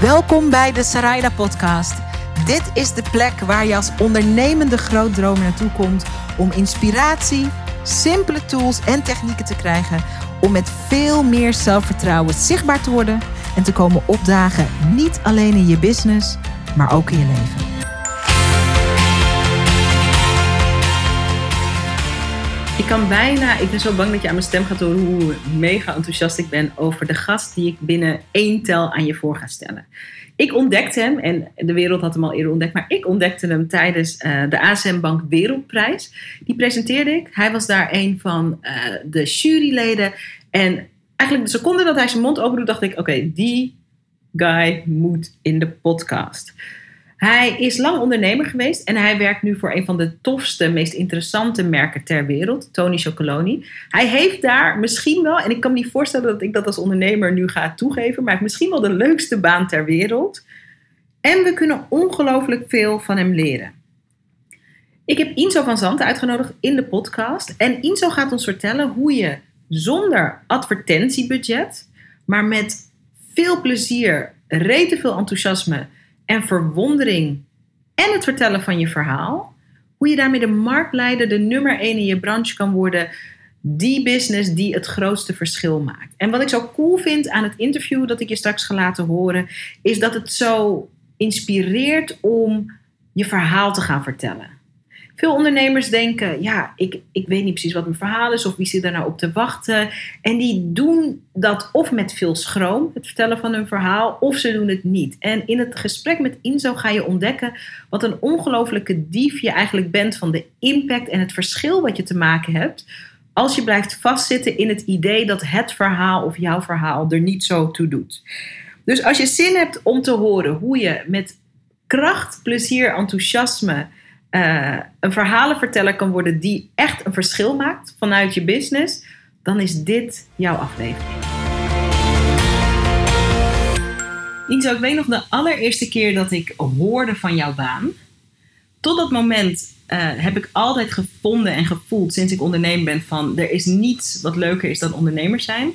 Welkom bij de Sarayda Podcast. Dit is de plek waar je als ondernemende grootdromer naartoe komt om inspiratie, simpele tools en technieken te krijgen om met veel meer zelfvertrouwen zichtbaar te worden en te komen opdagen, niet alleen in je business, maar ook in je leven. Ik kan bijna, ik ben zo bang dat je aan mijn stem gaat horen hoe mega enthousiast ik ben over de gast die ik binnen één tel aan je voor ga stellen. Ik ontdekte hem, en de wereld had hem al eerder ontdekt, maar ik ontdekte hem tijdens uh, de ASM Bank Wereldprijs. Die presenteerde ik. Hij was daar een van uh, de juryleden. En eigenlijk de seconde dat hij zijn mond open doet, dacht ik: oké, die guy moet in de podcast. Hij is lang ondernemer geweest en hij werkt nu voor een van de tofste, meest interessante merken ter wereld, Tony Chocoloni. Hij heeft daar misschien wel, en ik kan me niet voorstellen dat ik dat als ondernemer nu ga toegeven, maar hij heeft misschien wel de leukste baan ter wereld. En we kunnen ongelooflijk veel van hem leren. Ik heb Inzo van Zanten uitgenodigd in de podcast. En Inzo gaat ons vertellen hoe je zonder advertentiebudget, maar met veel plezier, rete veel enthousiasme en verwondering en het vertellen van je verhaal, hoe je daarmee de marktleider, de nummer 1 in je branche kan worden, die business die het grootste verschil maakt. En wat ik zo cool vind aan het interview dat ik je straks ga laten horen, is dat het zo inspireert om je verhaal te gaan vertellen. Veel ondernemers denken, ja, ik, ik weet niet precies wat mijn verhaal is of wie zit daar nou op te wachten. En die doen dat of met veel schroom, het vertellen van hun verhaal, of ze doen het niet. En in het gesprek met Inzo ga je ontdekken wat een ongelofelijke dief je eigenlijk bent van de impact en het verschil wat je te maken hebt. Als je blijft vastzitten in het idee dat het verhaal of jouw verhaal er niet zo toe doet. Dus als je zin hebt om te horen hoe je met kracht, plezier, enthousiasme uh, een verhalenverteller kan worden die echt een verschil maakt vanuit je business, dan is dit jouw aflevering. Inzo, ik weet nog de allereerste keer dat ik hoorde van jouw baan. Tot dat moment uh, heb ik altijd gevonden en gevoeld sinds ik ondernemer ben van er is niets wat leuker is dan ondernemer zijn.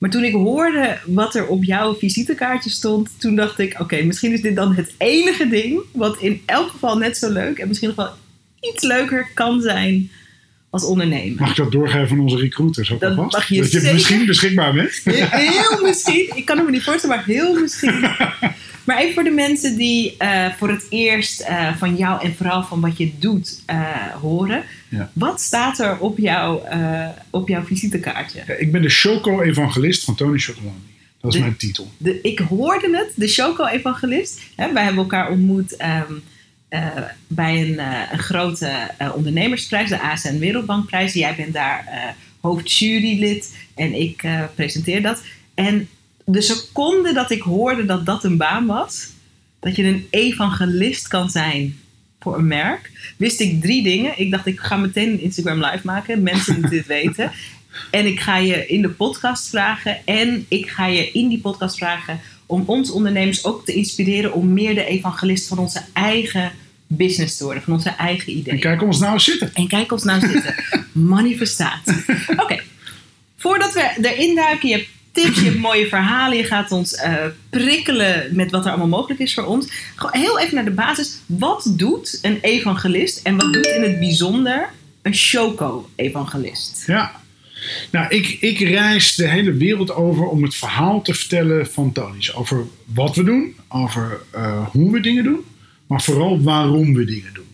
Maar toen ik hoorde wat er op jouw visitekaartje stond, toen dacht ik: oké, misschien is dit dan het enige ding wat in elk geval net zo leuk en misschien nog wel iets leuker kan zijn als ondernemer. Mag ik dat doorgeven van onze recruiters? Dat vast? mag je Dat je misschien beschikbaar bent? Heel misschien. Ik kan het me niet voorstellen, maar heel misschien. Maar even voor de mensen die uh, voor het eerst uh, van jou en vooral van wat je doet uh, horen. Ja. Wat staat er op, jou, op jouw visitekaartje? Ja, ik ben de Choco-evangelist van Tony Chocoloni. Dat is de, mijn titel. De, ik hoorde het, de Choco-evangelist. Wij hebben elkaar ontmoet um, bij een, een grote ondernemersprijs, de ASN Wereldbankprijs. Jij bent daar hoofdjurylid en ik presenteer dat. En de seconde dat ik hoorde dat dat een baan was, dat je een evangelist kan zijn voor een merk, wist ik drie dingen. Ik dacht, ik ga meteen een Instagram live maken. Mensen moeten dit weten. En ik ga je in de podcast vragen. En ik ga je in die podcast vragen om ons ondernemers ook te inspireren om meer de evangelist van onze eigen business te worden, van onze eigen ideeën. En kijk ons nou zitten. En kijk ons nou zitten. Manifestatie. Oké. Okay. Voordat we erin duiken, je hebt tips, je hebt mooie verhalen, je gaat ons uh, prikkelen met wat er allemaal mogelijk is voor ons. Gewoon heel even naar de basis. Wat doet een evangelist en wat doet in het bijzonder een Shoko-evangelist? Ja, nou, ik, ik reis de hele wereld over om het verhaal te vertellen van Tony's. Over wat we doen, over uh, hoe we dingen doen, maar vooral waarom we dingen doen.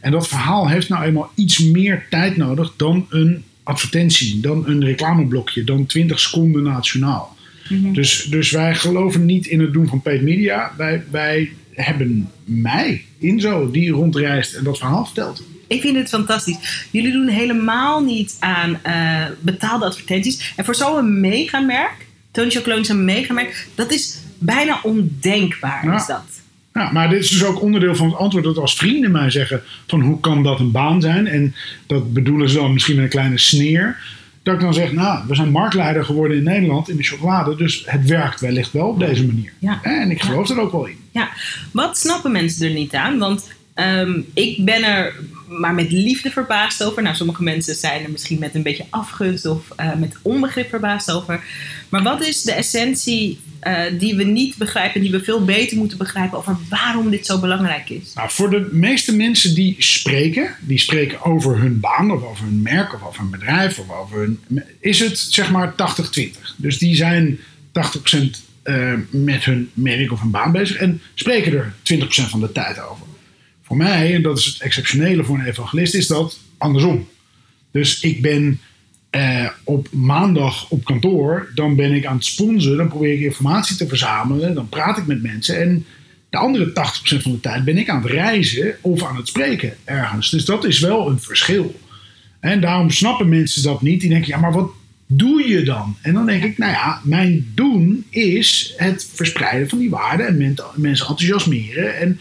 En dat verhaal heeft nou eenmaal iets meer tijd nodig dan een advertentie, dan een reclameblokje, dan 20 seconden nationaal. Mm-hmm. dus, dus wij geloven niet in het doen van paid media. Wij, wij hebben mij, Inzo, die rondreist en dat verhaal vertelt. Ik vind het fantastisch. Jullie doen helemaal niet aan uh, betaalde advertenties. En voor zo'n megamerk, Tony Chocolone is een megamerk, dat is bijna ondenkbaar. Ja. Is dat. Ja, maar dit is dus ook onderdeel van het antwoord dat als vrienden mij zeggen van hoe kan dat een baan zijn? En dat bedoelen ze dan misschien met een kleine sneer. Dat ik dan zeg, nou, we zijn marktleider geworden in Nederland in de chocolade, dus het werkt wellicht wel op deze manier. Ja. En ik geloof ja. er ook wel in. Ja, wat snappen mensen er niet aan? Want Ehm, ik ben er maar met liefde verbaasd over. Nou, sommige mensen zijn er misschien met een beetje afgunst of uh, met onbegrip verbaasd over. Maar wat is de essentie uh, die we niet begrijpen, die we veel beter moeten begrijpen over waarom dit zo belangrijk is? Nou, voor de meeste mensen die spreken, die spreken over hun baan of over hun merk of over hun bedrijf of over hun. is het zeg maar 80-20. Dus die zijn 80% uh, met hun merk of hun baan bezig en spreken er 20% van de tijd over. Voor mij, en dat is het exceptionele voor een evangelist, is dat andersom. Dus ik ben eh, op maandag op kantoor, dan ben ik aan het sponsen, dan probeer ik informatie te verzamelen, dan praat ik met mensen. En de andere 80% van de tijd ben ik aan het reizen of aan het spreken ergens. Dus dat is wel een verschil. En daarom snappen mensen dat niet. Die denken, ja, maar wat doe je dan? En dan denk ik, nou ja, mijn doen is het verspreiden van die waarden en mensen enthousiasmeren en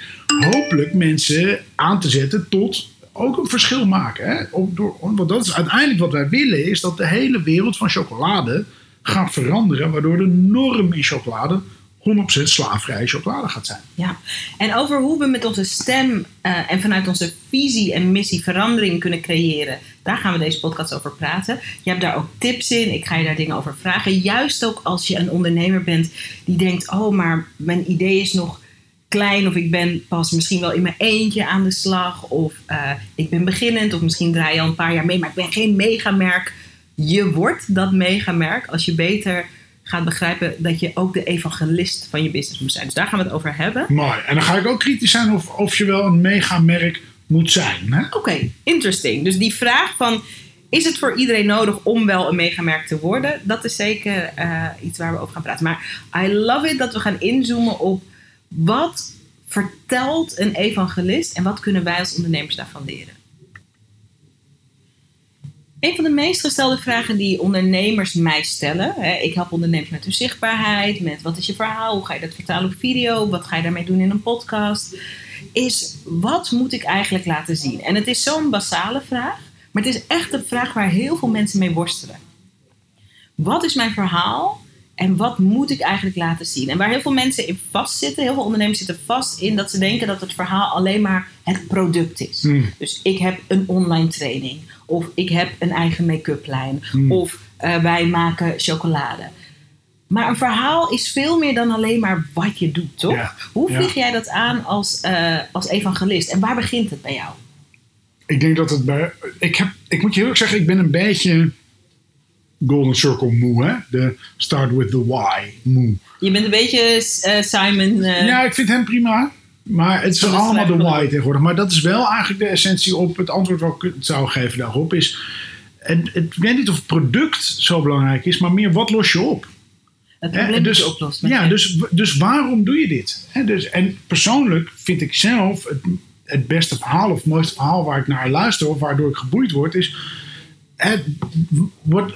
hopelijk mensen aan te zetten tot ook een verschil maken. Hè? door, want dat is uiteindelijk wat wij willen, is dat de hele wereld van chocolade gaat veranderen, waardoor de norm in chocolade 100% slaafvrije chocolade gaat zijn. Ja, en over hoe we met onze stem uh, en vanuit onze visie en missie verandering kunnen creëren, daar gaan we deze podcast over praten. Je hebt daar ook tips in, ik ga je daar dingen over vragen. Juist ook als je een ondernemer bent die denkt: oh, maar mijn idee is nog klein of ik ben pas misschien wel in mijn eentje aan de slag of uh, ik ben beginnend of misschien draai je al een paar jaar mee, maar ik ben geen megamerk. Je wordt dat megamerk als je beter gaat begrijpen dat je ook de evangelist van je business moet zijn. Dus daar gaan we het over hebben. Mooi. En dan ga ik ook kritisch zijn of, of je wel een megamerk moet zijn. Oké, interesting. Dus die vraag van is het voor iedereen nodig om wel een megamerk te worden? Dat is zeker uh, iets waar we over gaan praten. Maar I love it dat we gaan inzoomen op wat vertelt een evangelist en wat kunnen wij als ondernemers daarvan leren? Een van de meest gestelde vragen die ondernemers mij stellen. Hè, ik help ondernemers met hun zichtbaarheid, met wat is je verhaal, hoe ga je dat vertalen op video, wat ga je daarmee doen in een podcast. Is wat moet ik eigenlijk laten zien? En het is zo'n basale vraag, maar het is echt een vraag waar heel veel mensen mee worstelen. Wat is mijn verhaal en wat moet ik eigenlijk laten zien? En waar heel veel mensen in vastzitten, heel veel ondernemers zitten vast in dat ze denken dat het verhaal alleen maar het product is. Hmm. Dus ik heb een online training, of ik heb een eigen make-up lijn, Hmm. of uh, wij maken chocolade. Maar een verhaal is veel meer dan alleen maar wat je doet, toch? Ja, Hoe ja. vlieg jij dat aan als, uh, als evangelist? En waar begint het bij jou? Ik denk dat het bij. Ik, heb, ik moet je heel erg zeggen, ik ben een beetje Golden Circle moe, hè? De start with the why moe. Je bent een beetje uh, Simon. Uh, Ja, ik vind hem prima. Maar het is allemaal de why tegenwoordig. Maar dat is wel eigenlijk de essentie op het antwoord wat ik zou geven daarop. Is, en het, ik weet niet of product zo belangrijk is, maar meer wat los je op. het dus, oplost. ja, dus, dus waarom doe je dit? Hè, dus, en persoonlijk vind ik zelf het, het beste verhaal of het mooiste verhaal waar ik naar luister of waardoor ik geboeid word, is what,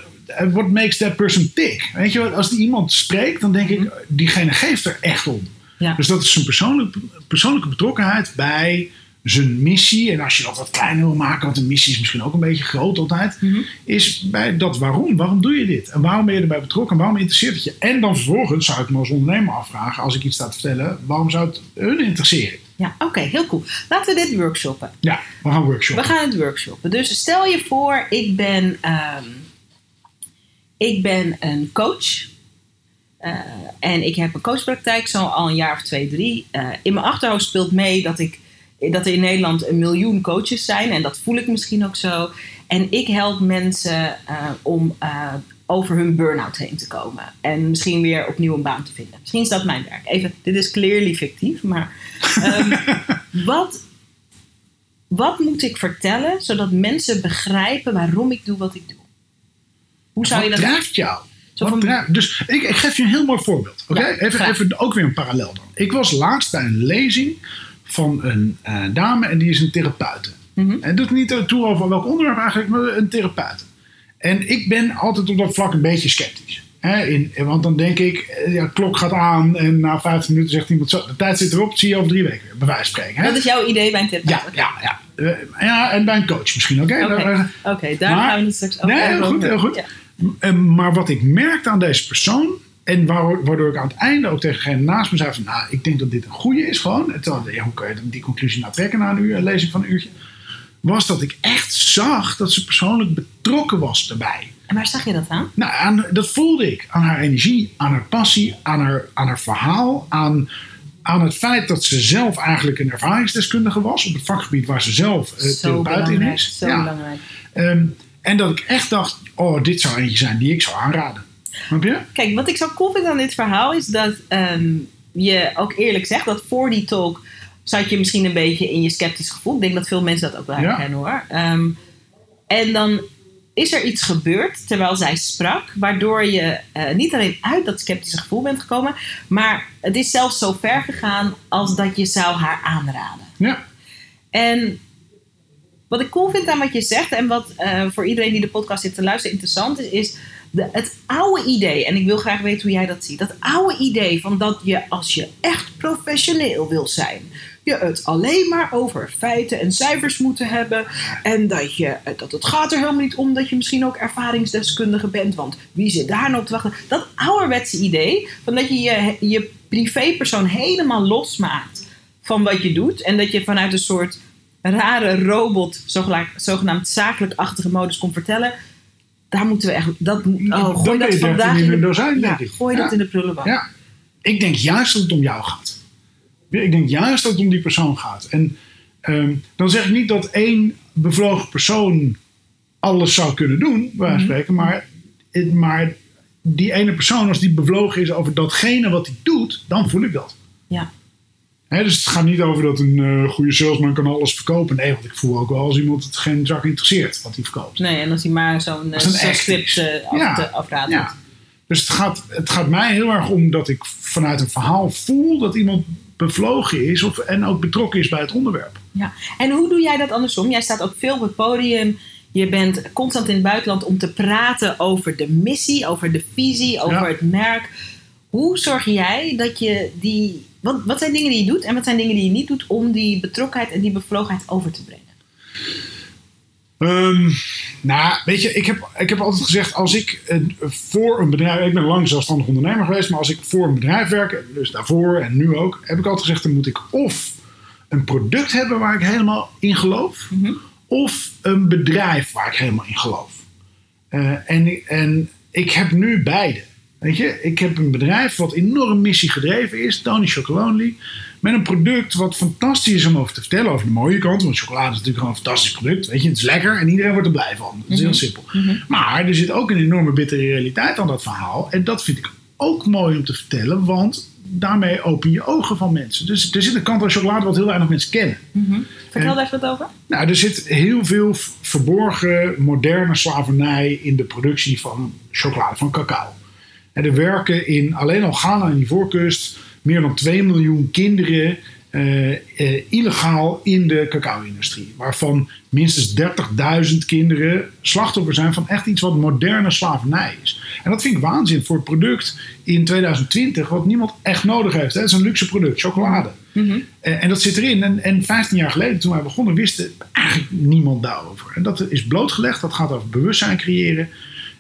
what makes that person tick? Weet je als die iemand spreekt, dan denk ik, diegene geeft er echt om. Ja. Dus dat is zijn persoonlijk, persoonlijke betrokkenheid bij zijn missie. En als je dat wat kleiner wil maken, want een missie is misschien ook een beetje groot altijd. Mhm. Is bij dat waarom. Waarom doe je dit? En waarom ben je erbij betrokken? Waarom interesseert het je? En dan vervolgens zou ik me als ondernemer afvragen, als ik iets sta te vertellen, waarom zou het hun interesseren? Ja, oké, heel cool. Laten we dit workshoppen. Ja, we gaan workshoppen. We gaan het workshoppen. Dus stel je voor, ik ben, ehm, ik ben een coach. Eh, en ik heb een coachpraktijk zo al een jaar of twee, drie. Eh, in mijn achterhoofd speelt mee dat, ik, dat er in Nederland een miljoen coaches zijn. En dat voel ik misschien ook zo. En ik help mensen eh, om eh, over hun burn-out heen te komen. En misschien weer opnieuw een baan te vinden. Misschien is dat mijn werk. Even, dit is clearly fictief. Maar ehm, wat, wat moet ik vertellen zodat mensen begrijpen waarom ik doe wat ik doe? Hoe zou je Wat dat drijft jou? Wat dus ik, ik geef je een heel mooi voorbeeld. Oké, Ja, even, even ook weer een parallel dan. Ik was laatst bij een lezing van een eh, dame en die is een therapeute. Mhm. En het doet niet toe over welk onderwerp eigenlijk, maar een therapeut. En ik ben altijd op dat vlak een beetje sceptisch. Hè, in, want dan denk ik, eh, ja, klok gaat aan en na 15 minuten zegt iemand zo, de tijd zit erop, zie je over drie weken bij wijze van spreken. Hè? Dat is jouw idee bij een therapeut? Ja, ja, ja. Eh, ja, en bij een coach misschien ook. Oké, Daar- Maar- gaan we het straks over Nee, heel goed, heel goed. Ja. Maar wat ik merkte aan deze persoon en waardoor, ik aan het einde ook tegen degene naast me zei van... Nou, ik denk dat dit een goede is gewoon. En toen, ja, hoe kan je die conclusie nou trekken na een, uur, een lezing van een uurtje? Was dat ik echt zag dat ze persoonlijk betrokken was erbij. En waar zag je dat aan? Nou, aan, dat voelde ik. Aan haar energie, aan haar passie, aan haar, aan haar verhaal, aan, aan het feit dat ze zelf eigenlijk een ervaringsdeskundige was op het vakgebied waar ze zelf uh, Zo therapeut in is. zo Ja. belangrijk. Ehm, en dat ik echt dacht, oh, dit zou eentje zijn die ik zou aanraden. Snap je? Kijk, wat ik zo cool vind aan dit verhaal is dat ehm, je ook eerlijk zegt dat voor die talk zat je misschien een beetje in je sceptisch gevoel. Ik denk dat veel mensen dat ook wel Ja. herkennen hoor. Ehm, en dan is er iets gebeurd terwijl zij sprak, waardoor je eh, niet alleen uit dat sceptische gevoel bent gekomen, maar het is zelfs zo ver gegaan als dat je zou haar aanraden. Ja. En wat ik cool vind aan wat je zegt, en wat eh, voor iedereen die de podcast zit te luisteren interessant is, is het oude idee, en ik wil graag weten hoe jij dat ziet, dat oude idee van dat je als je echt professioneel wil zijn, je het alleen maar over feiten en cijfers moet hebben. En dat, je, dat het gaat er helemaal niet om dat je misschien ook ervaringsdeskundige bent. Want wie zit daar nou te wachten? Dat ouderwetse idee van dat je je, je privépersoon helemaal losmaakt van wat je doet. En dat je vanuit een soort rare robot, zogenaamd, zogenaamd zakelijk-achtige modus komt vertellen. Daar moeten we echt. Dat, moet- oh, gooi dat vandaag in de, dozijn, ja, gooi dat in de prullenbak. Ja, ik denk juist dat het om jou gaat. Ik denk juist dat het om die persoon gaat. En ehm, dan zeg ik niet dat één bevlogen persoon alles zou kunnen doen, wijze van spreken, maar, maar die ene persoon, als die bevlogen is over datgene wat hij doet, dan voel ik dat. Ja. Dus het gaat niet over dat een eh, goede salesman kan alles verkopen. Nee, want ik voel ook wel als iemand het geen zak interesseert wat hij verkoopt. Nee, en als hij maar zo'n eh, een zo'n echt script eh, af, Ja. afraadt. Ja. Dus het gaat, het gaat mij heel erg om dat ik vanuit een verhaal voel dat iemand bevlogen is of, en ook betrokken is bij het onderwerp. Ja. En hoe doe jij dat andersom? Jij staat ook veel op het podium. Je bent constant in het buitenland om te praten over de missie, over de visie, over Ja. het merk. Hoe zorg jij dat je die. Wat, wat zijn dingen die je doet en wat zijn dingen die je niet doet om die betrokkenheid en die bevlogenheid over te brengen? Ehm, nou, weet je, ik heb, ik heb altijd gezegd, als ik eh, voor een bedrijf, ik ben lang zelfstandig ondernemer geweest, maar als ik voor een bedrijf werk, dus daarvoor en nu ook, heb ik altijd gezegd, dan moet ik of een product hebben waar ik helemaal in geloof, Mhm. of een bedrijf waar ik helemaal in geloof. Eh, en, en ik heb nu beide. Weet je, ik heb een bedrijf wat enorm missiegedreven is, Tony Chocolonely. Met een product wat fantastisch is om over te vertellen. Over de mooie kant. Want chocolade is natuurlijk gewoon een fantastisch product. Weet je, het is lekker en iedereen wordt er blij van. Dat is heel simpel. Maar er zit ook een enorme bittere realiteit aan dat verhaal. En dat vind ik ook mooi om te vertellen. Want daarmee open je ogen van mensen. Dus er zit een kant aan chocolade wat heel weinig mensen kennen. Vertel En- daar eens wat over. Nou, er zit heel veel verborgen moderne slavernij in de productie van chocolade, van cacao. En er werken in alleen al Ghana en Ivoorkust meer dan 2 miljoen kinderen eh, eh, illegaal in de cacao-industrie. Waarvan minstens 30.000 kinderen slachtoffer zijn van echt iets wat moderne slavernij is. En dat vind ik waanzin voor het product in 2020, wat niemand echt nodig heeft. Het is een luxe product, chocolade. Eh, en dat zit erin. En, en 15 jaar geleden, toen wij begonnen, wist eigenlijk niemand daarover. En dat is blootgelegd. Dat gaat over bewustzijn creëren.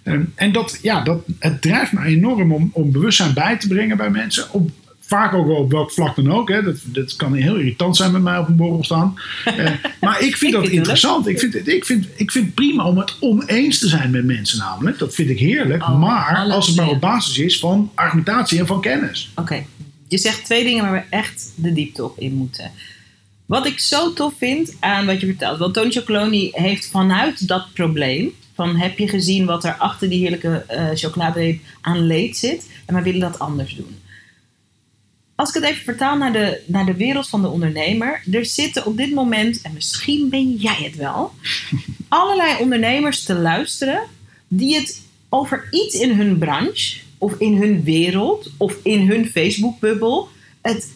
Ehm, en dat, ja, dat, het drijft me enorm om, om bewustzijn bij te brengen bij mensen. Op, vaak ook wel op welk vlak dan ook. Hè. Dat, dat kan heel irritant zijn met mij op een borrel staan. Eh, maar ik vind Ik dat vind interessant. Ik vind, het, ik, vind, ik vind prima om het oneens te zijn met mensen namelijk. Dat vind ik heerlijk. Oh, maar als het maar op basis is van argumentatie en van kennis. Oké, je zegt twee dingen waar we echt de diepte op in moeten. Wat ik zo tof vind aan wat je vertelt. Want Tony Chocoloni heeft vanuit dat probleem. Van heb je gezien wat er achter die heerlijke eh chocoladereep aan leed zit. En wij willen dat anders doen. Als ik het even vertaal naar de, naar de wereld van de ondernemer. Er zitten op dit moment, en misschien ben jij het wel. allerlei ondernemers te luisteren. Die het over iets in hun branche. Of in hun wereld. Of in hun Facebook-bubbel. Het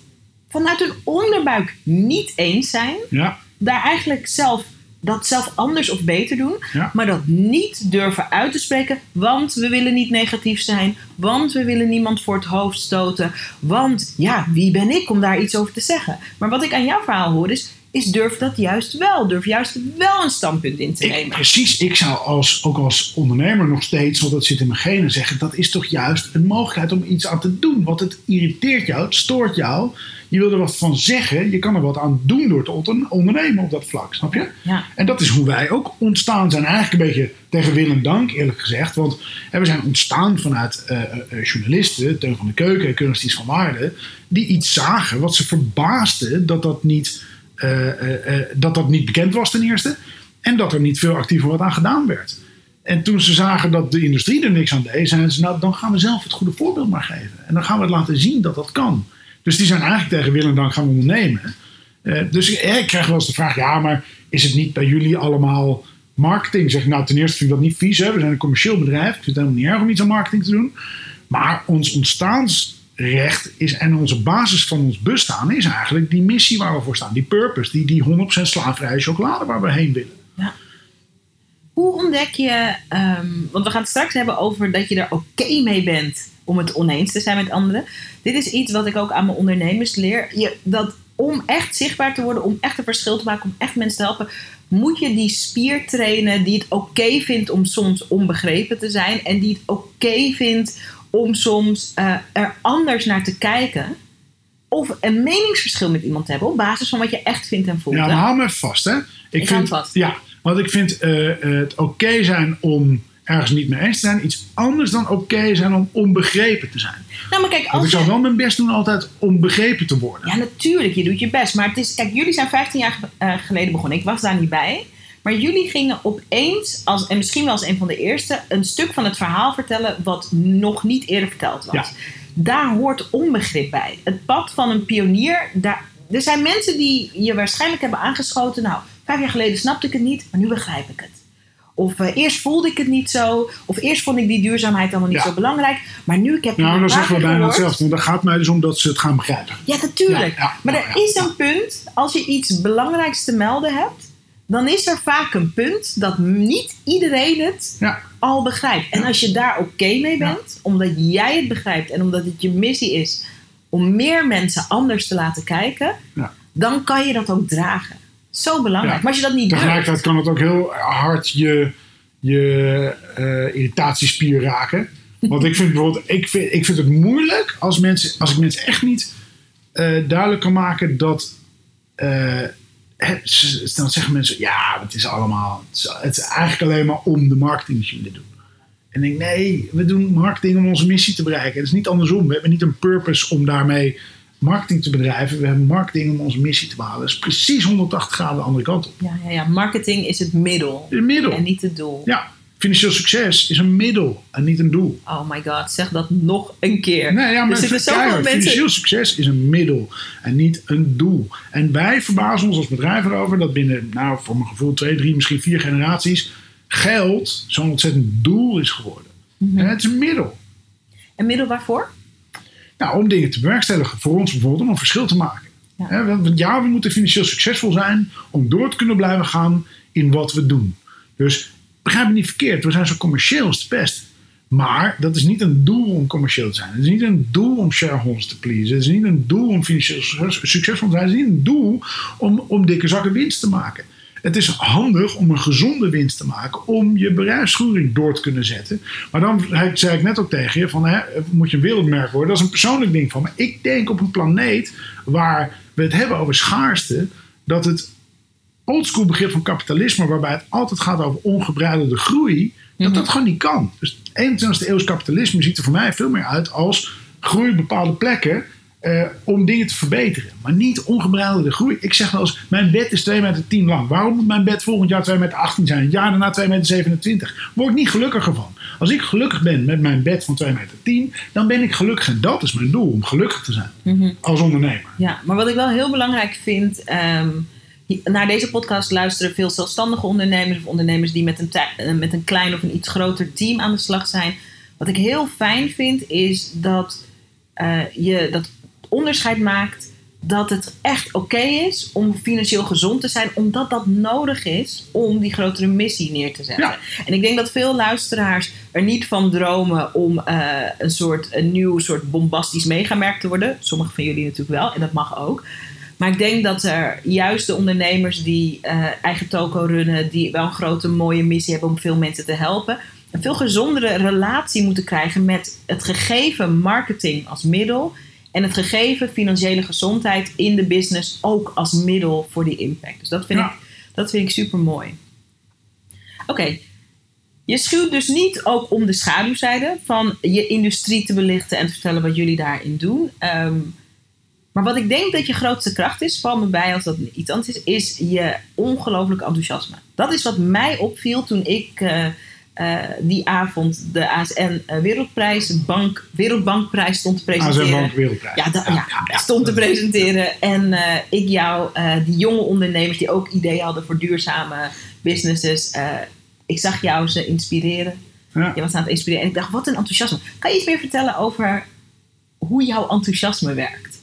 vanuit hun onderbuik niet eens zijn Ja, daar eigenlijk zelf dat zelf anders of beter doen, Ja. maar dat niet durven uit te spreken, want we willen niet negatief zijn, want we willen niemand voor het hoofd stoten, want ja, wie ben ik om daar iets over te zeggen? Maar wat ik aan jouw verhaal hoor is, is durf dat juist wel. Durf juist wel een standpunt in te Ik, nemen. precies, ik zou als, ook als ondernemer nog steeds, want dat zit in mijn genen, zeggen: dat is toch juist een mogelijkheid om iets aan te doen. Want het irriteert jou, het stoort jou. Je wil er wat van zeggen, je kan er wat aan doen door te onder- ondernemen op dat vlak, snap je? Ja. En dat is hoe wij ook ontstaan zijn. Eigenlijk een beetje tegen wil en dank, eerlijk gezegd. Want we zijn ontstaan vanuit eh, eh, eh, journalisten, Teun van de Keuken en Kunstdienst van Waarde, die iets zagen wat ze verbaasde dat dat niet, dat dat niet bekend was ten eerste. En dat er niet veel actiever wat aan gedaan werd. En toen ze zagen dat de industrie er niks aan deed, zeiden ze: Nou, dan gaan we zelf het goede voorbeeld maar geven. En dan gaan we het laten zien dat dat kan. Dus die zijn eigenlijk tegen wil en dank gaan ondernemen. Eh, dus ik, ik krijg wel eens de vraag: ja, maar is het niet bij jullie allemaal marketing? Zeg nou, ten eerste vind ik dat niet vies. Hè? We zijn een commercieel bedrijf. Ik vind het helemaal niet erg om iets aan marketing te doen. Maar ons ontstaansrecht is, en onze basis van ons bestaan is eigenlijk die missie waar we voor staan. Die purpose, die, die 100% slaafvrije chocolade waar we heen willen. Hoe ontdek je, ehm, want we gaan het straks hebben over dat je er oké mee bent om het oneens te zijn met anderen. Dit is iets wat ik ook aan mijn ondernemers leer. Je, dat om echt zichtbaar te worden, om echt een verschil te maken, om echt mensen te helpen, moet je die spier trainen die het oké vindt om soms onbegrepen te zijn en die het oké vindt om soms eh, er anders naar te kijken. Of een meningsverschil met iemand te hebben op basis van wat je echt vindt en voelt. Ja, maar hou me vast, hè? Ik, vind, vast. Ja, want ik vind eh, eh, het oké zijn om ergens niet mee eens te zijn iets anders dan oké zijn om onbegrepen te zijn. Nou, maar kijk, Want ik zou wel mijn best doen altijd om begrepen te worden. Ja, natuurlijk, je doet je best. Maar het is, kijk, jullie zijn 15 jaar eh, geleden begonnen. Ik was daar niet bij. Maar jullie gingen opeens, als, en misschien wel als een van de eerste, een stuk van het verhaal vertellen wat nog niet eerder verteld was. Ja. Daar hoort onbegrip bij. Het pad van een pionier, daar, er zijn mensen die je waarschijnlijk hebben aangeschoten. Nou, vijf jaar geleden snapte ik het niet, maar nu begrijp ik het. Of eh, eerst voelde ik het niet zo. Of eerst vond ik die duurzaamheid allemaal niet Ja. zo belangrijk. Maar nu ik heb Nou, dan zeggen we bijna gehoord. hetzelfde. Want dan gaat mij dus om dat ze het gaan begrijpen. Ja, natuurlijk. Ja, ja, maar er is een punt, als je iets belangrijks te melden hebt, dan is er vaak een punt dat niet iedereen het al begrijpt. En als je daar oké mee bent, omdat jij het begrijpt en omdat het je missie is om meer mensen anders te laten kijken, dan kan je dat ook dragen. Zo belangrijk. Ja. Maar als je dat niet durft, tegelijkertijd kan het ook heel hard je, je eh, irritatiespier raken. Want ik vind bijvoorbeeld, ik vind, ik vind het moeilijk als, mensen, als ik mensen echt niet eh, duidelijk kan maken dat. eh, hè, ze- dan zeggen mensen, ja, het is allemaal. Het is, het is eigenlijk alleen maar om de marketingmachine te doen. En ik denk, nee, we doen marketing om onze missie te bereiken. Het is niet andersom. We hebben niet een purpose om daarmee marketing te bedrijven. We hebben marketing om onze missie te behalen. Dat is precies 180 graden de andere kant op. ja, ja, ja, marketing is het middel Een middel. en niet het doel. Ja, financieel succes is een middel en niet een doel. Oh my god, zeg dat nog een keer. Nee, ja, maar er zitten zoveel keihard, mensen financieel succes is een middel en niet een doel. En wij verbazen ons als bedrijf erover dat binnen, nou, voor mijn gevoel, twee, drie, misschien vier generaties, geld zo'n ontzettend doel is geworden. Mhm. En het is een middel. Een middel waarvoor? Nou, om dingen te bewerkstelligen. Voor ons bijvoorbeeld om een verschil te maken. Ja. Want ja, we moeten financieel succesvol zijn om door te kunnen blijven gaan in wat we doen. Dus begrijp me niet verkeerd, we zijn zo commercieel als de pest. Maar dat is niet een doel om commercieel te zijn. Het is niet een doel om shareholders te pleasen. Het is niet een doel om financieel succes- succesvol te zijn. Het is niet een doel om, om dikke zakken winst te maken. Het is handig om een gezonde winst te maken om je bedrijfsvoering door te kunnen zetten. Maar dan zei ik net ook tegen je: van, hè, moet je een wereldmerk worden? Dat is een persoonlijk ding van me. Ik denk op een planeet waar we het hebben over schaarste, dat het oldschool begrip van kapitalisme, waarbij het altijd gaat over ongebreidelde groei, dat dat gewoon niet kan. Dus 21e eeuws kapitalisme ziet er voor mij veel meer uit als groei op bepaalde plekken eh, om dingen te verbeteren. Maar niet ongebreidelde groei. Ik zeg wel eens, mijn bed is 2 meter 10 lang. Waarom moet mijn bed volgend jaar 2 meter 18 zijn? Het jaar daarna 2 meter 27. Word ik niet gelukkiger van. Als ik gelukkig ben met mijn bed van 2 meter 10, dan ben ik gelukkig. En dat is mijn doel, om gelukkig te zijn. Als ondernemer. Ja, maar wat ik wel heel belangrijk vind. hi- naar deze podcast luisteren veel zelfstandige ondernemers of ondernemers die met een, eh, met een klein of een iets groter team aan de slag zijn. Wat ik heel fijn vind is dat eh, je dat onderscheid maakt dat het echt oké is om financieel gezond te zijn, omdat dat nodig is om die grotere missie neer te zetten. Ja. En ik denk dat veel luisteraars er niet van dromen om eh, een soort een nieuw soort bombastisch megamerk te worden. Sommige van jullie natuurlijk wel, en dat mag ook. Maar ik denk dat er juist de ondernemers die eh, eigen toko runnen, die wel een grote mooie missie hebben om veel mensen te helpen, een veel gezondere relatie moeten krijgen met het gegeven marketing als middel en het gegeven financiële gezondheid in de business ook als middel voor die impact. Dus dat vind, Ja. ik, dat vind ik super mooi. Oké, je schuwt dus niet ook om de schaduwzijde van je industrie te belichten en te vertellen wat jullie daarin doen. Ehm, maar wat ik denk dat je grootste kracht is, val me bij als dat iets anders is, is je ongelooflijk enthousiasme. Dat is wat mij opviel toen ik eh, eh, die avond de ASN eh, Wereldprijs, Bank, Wereldbankprijs stond te presenteren. ASM Bank Wereldprijs. Ja, ja, stond te presenteren. En eh, ik jou, die jonge ondernemers die ook ideeën hadden voor duurzame businesses. ik zag jou ze inspireren. Ja. Je was aan het inspireren. En ik dacht, wat een enthousiasme. Kan je iets meer vertellen over hoe jouw enthousiasme werkt?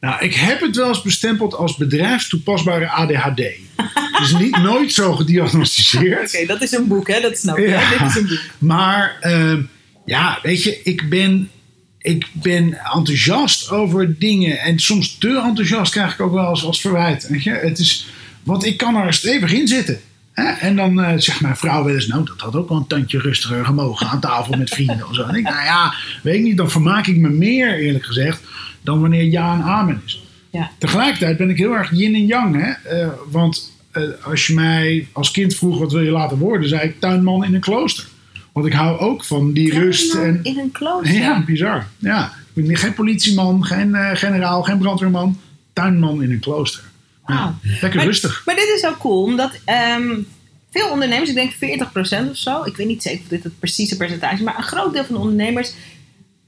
Nou, ik heb het wel eens bestempeld als bedrijfstoepasbare ADHD. dus niet nooit zo gediagnosticeerd. Oké, dat is een boek, hè? Dat snap je. Ja. Dit is een boek. Maar ehm, ja, weet je, ik ben, ik ben enthousiast over dingen. En soms te enthousiast krijg ik ook wel als, als verwijt. Weet je? Het is, want ik kan er stevig in zitten. Hè? En dan eh, zegt mijn vrouw wel eens, nou, dat had ook wel een tandje rustiger gemogen aan tafel met vrienden of zo. En ik, nou ja, weet ik niet, dan vermaak ik me meer, eerlijk gezegd, dan wanneer ja en amen is. Ja. Tegelijkertijd ben ik heel erg yin en yang. Hè? Eh, want als je mij als kind vroeg wat wil je laten worden, zei ik tuinman in een klooster. Want ik hou ook van die rust. En, In een klooster. ja, bizar. Ja, ik ben geen politieman, geen eh, generaal, geen brandweerman. Tuinman in een klooster. Ja, lekker Maar- rustig. Maar dit is ook cool, omdat ehm, veel ondernemers, ik denk 40% of zo, ik weet niet zeker of dit het precieze percentage is, maar een groot deel van de ondernemers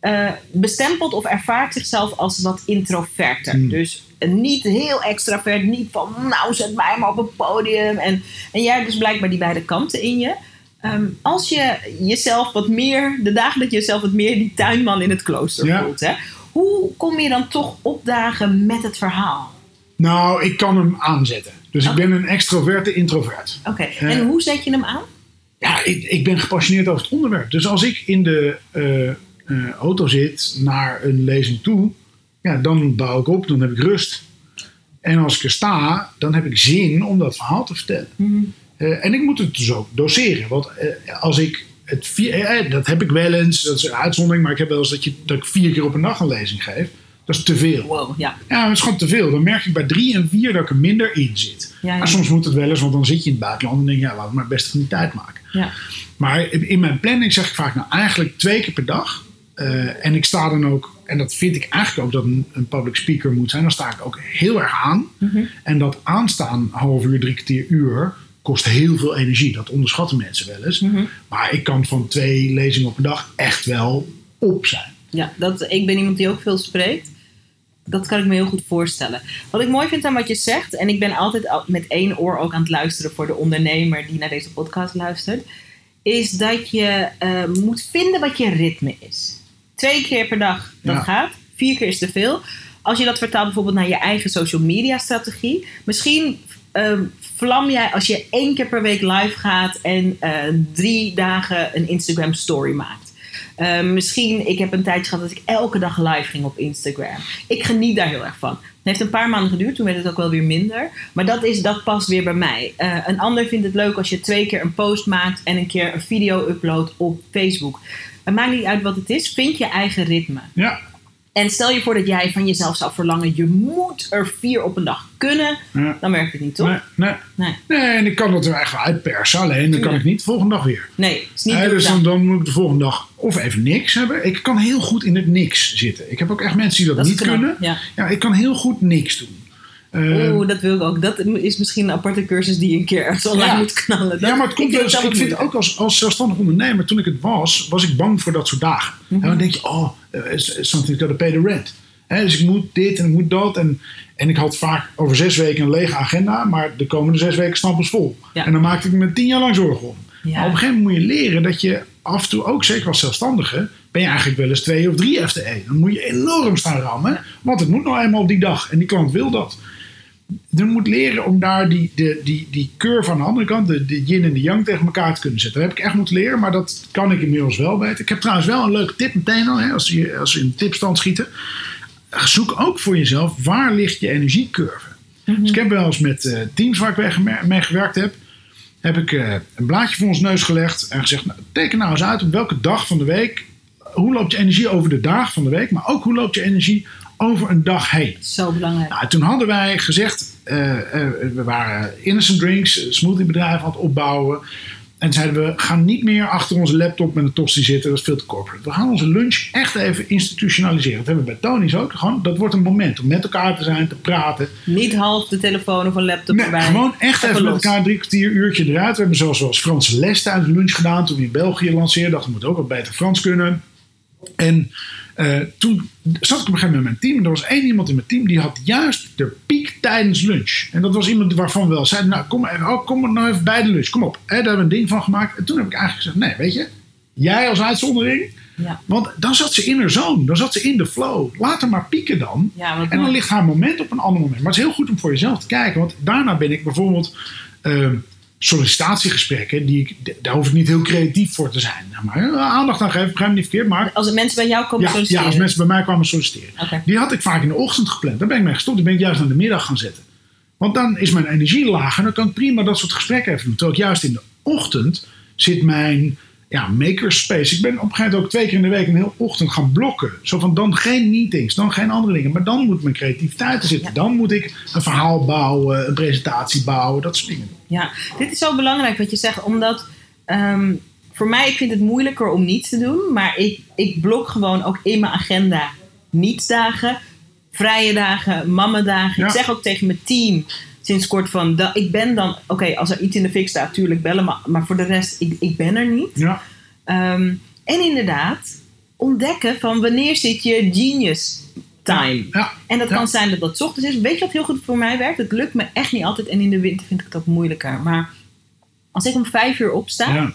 eh, bestempelt of ervaart zichzelf als wat introverter. Hmm. Dus eh, niet heel extravert, niet van nou zet mij maar op een podium. En, en jij hebt dus blijkbaar die beide kanten in je. Ehm, als je jezelf wat meer, de dagen dat je jezelf wat meer die tuinman in het klooster Ja. voelt, hè, hoe kom je dan toch opdagen met het verhaal? Nou, ik kan hem aanzetten. Dus ik ben een extroverte introvert. Oké, en hoe zet je hem aan? Ja, ik, ik ben gepassioneerd over het onderwerp. Dus als ik in de eh, eh, auto zit naar een lezing toe, ja, dan bouw ik op, dan heb ik rust. En als ik er sta, dan heb ik zin om dat verhaal te vertellen. Eh, en ik moet het dus ook doseren. Want eh, als ik het vier, dat heb ik wel eens, dat is een uitzondering, maar ik heb wel eens dat, je, dat ik vier keer op een dag een lezing geef. Dat is te veel. Wow, ja. Ja, dat is gewoon te veel. Dan merk ik bij drie en vier dat ik er minder in zit. Ja, ja. Maar soms moet het wel eens, want dan zit je in het buitenland en denk je, ja, laat ik maar best van die tijd maken. ja. Maar in mijn planning zeg ik vaak, nou eigenlijk twee keer per dag. Eh, en ik sta dan ook, en dat vind ik eigenlijk ook dat een, een public speaker moet zijn, dan sta ik ook heel erg aan. En dat aanstaan, half uur, drie kwartier, uur, kost heel veel energie. Dat onderschatten mensen wel eens. Maar ik kan van twee lezingen op een dag echt wel op zijn. Ja, dat, ik ben iemand die ook veel spreekt. Dat kan ik me heel goed voorstellen. Wat ik mooi vind aan wat je zegt, en ik ben altijd al- met één oor ook aan het luisteren voor de ondernemer die naar deze podcast luistert, is dat je eh, moet vinden wat je ritme is. Twee keer per dag, dat Ja. gaat. Vier keer is te veel. Als je dat vertaalt bijvoorbeeld naar je eigen social media strategie, misschien ehm, vlam jij als je één keer per week live gaat en eh, drie dagen een Instagram story maakt. Eh, misschien, ik heb een tijdje gehad dat ik elke dag live ging op Instagram. Ik geniet daar heel erg van. Het heeft een paar maanden geduurd, toen werd het ook wel weer minder. Maar dat, is, dat past weer bij mij. Eh, een ander vindt het leuk als je twee keer een post maakt en een keer een video uploadt op Facebook. Het maakt niet uit wat het is, vind je eigen ritme. Ja, En stel je voor dat jij van jezelf zou verlangen, je moet er vier op een dag kunnen, ja. dan werkt het niet, toch? Nee, nee. Nee, nee, en ik kan dat er wel uitpersen. Alleen dan kan ik niet de volgende dag weer. nee, is niet Nee, dus dan, dan moet ik de volgende dag of even niks hebben. Ik kan heel goed in het niks zitten. Ik heb ook echt mensen die dat, Dat niet kunnen. ja. Ja, ik kan heel goed niks doen. Eh, Oeh, dat wil ik ook. Dat is misschien een aparte cursus die je een keer ergens online Ja. moet knallen. Dat, ja, maar het komt ik dat ik vind ook als, als zelfstandig ondernemer, toen ik het was, was ik bang voor dat soort dagen. Mhm. En dan denk je, oh, uh, something gotta pay the rent. Hè, dus ik moet dit en ik moet dat. En, en ik had vaak over zes weken een lege agenda, maar de komende zes weken snappels vol. Ja. En dan maakte ik me tien jaar lang zorgen om. Ja. Maar op een gegeven moment moet je leren dat je af en toe, ook zeker als zelfstandige, ben je eigenlijk wel eens twee of drie FTE. Dan moet je enorm staan rammen, want het moet nou eenmaal op die dag. En die klant wil dat. Je moet leren om daar die, de, die, die curve aan de andere kant, de, de yin en de yang, tegen elkaar te kunnen zetten. Dat heb ik echt moeten leren, maar dat kan ik inmiddels wel beter. Ik heb trouwens wel een leuke tip meteen al, hè, als, je, als we in de tipstand schieten. zoek ook voor jezelf waar ligt je energiecurve. Mhm. Dus ik heb wel eens met eh, teams waar ik mee, gewerkt heb, heb ik eh, een blaadje voor ons neus gelegd en gezegd: nou, teken nou eens uit op welke dag van de week, hoe loopt je energie over de dagen van de week, maar ook hoe loopt je energie over een dag heen. Zo belangrijk. Nou, toen hadden wij gezegd, eh, eh, we waren Innocent Drinks, een smoothiebedrijf aan het opbouwen. En zeiden we, gaan niet meer achter onze laptop met een tosti zitten, dat is veel te corporate. We gaan onze lunch echt even institutionaliseren. Dat hebben we bij Tony's ook. Gewoon, dat wordt een moment om met elkaar te zijn, te praten. Niet half de telefoon of een laptop Nee, erbij. gewoon echt even, met elkaar drie kwartier, uurtje eruit. We hebben zoals, zoals Franse les tijdens de lunch gedaan toen we in België lanceerden. Dacht, we moeten ook wat beter Frans kunnen. En eh, toen zat ik op een gegeven moment met mijn team. En er was één iemand in mijn team die had juist de piek tijdens lunch. En dat was iemand waarvan we wel zeiden, nou kom, oh, kom nou even bij de lunch, kom op. Daar hebben we een ding van gemaakt. En toen heb ik eigenlijk gezegd, nee weet je, jij als uitzondering. Ja. Want dan zat ze in haar zone, dan zat ze in de flow. Laat haar maar pieken dan. Ja, En dan mooi. ligt haar moment op een ander moment. Maar het is heel goed om voor jezelf te kijken. Want daarna ben ik bijvoorbeeld eh, sollicitatiegesprekken. Die ik, daar hoef ik niet heel creatief voor te zijn. Maar eh, aandacht aan geven, begrijp me niet verkeerd. Maar Als mensen bij jou komen ja, ja, solliciteren. als mensen bij mij kwamen solliciteren. Die had ik vaak in de ochtend gepland. Daar ben ik mee gestopt. Die ben ik juist aan de middag gaan zetten. Want dan is mijn energie lager. En dan kan ik prima dat soort gesprekken even doen. Terwijl ik juist in de ochtend zit mijn ja, makerspace. Ik ben op een gegeven moment ook twee keer in de week een hele ochtend gaan blokken. Zo van dan geen meetings, dan geen andere dingen. Maar dan moet mijn creativiteit er zitten. Ja. Dan moet ik een verhaal bouwen, een presentatie bouwen, dat soort dingen. Ja, dit is zo belangrijk wat je zegt, omdat ehm, voor mij, ik vind het moeilijker om niets te doen, maar ik, ik blok gewoon ook in mijn agenda nietsdagen, vrije dagen, mammadagen. Ja. Ik zeg ook tegen mijn team sinds kort van, dat, ik ben dan, oké, als er iets in de fik staat, tuurlijk bellen, maar, maar voor de rest, ik, ik ben er niet. Ja, Ehm, en inderdaad, ontdekken van wanneer zit je genius time. ja, En dat Ja. kan zijn dat dat 's ochtends is. Weet je wat heel goed voor mij werkt? Het lukt me echt niet altijd. En in de winter vind ik het ook moeilijker. Maar als ik om vijf uur opsta, ja.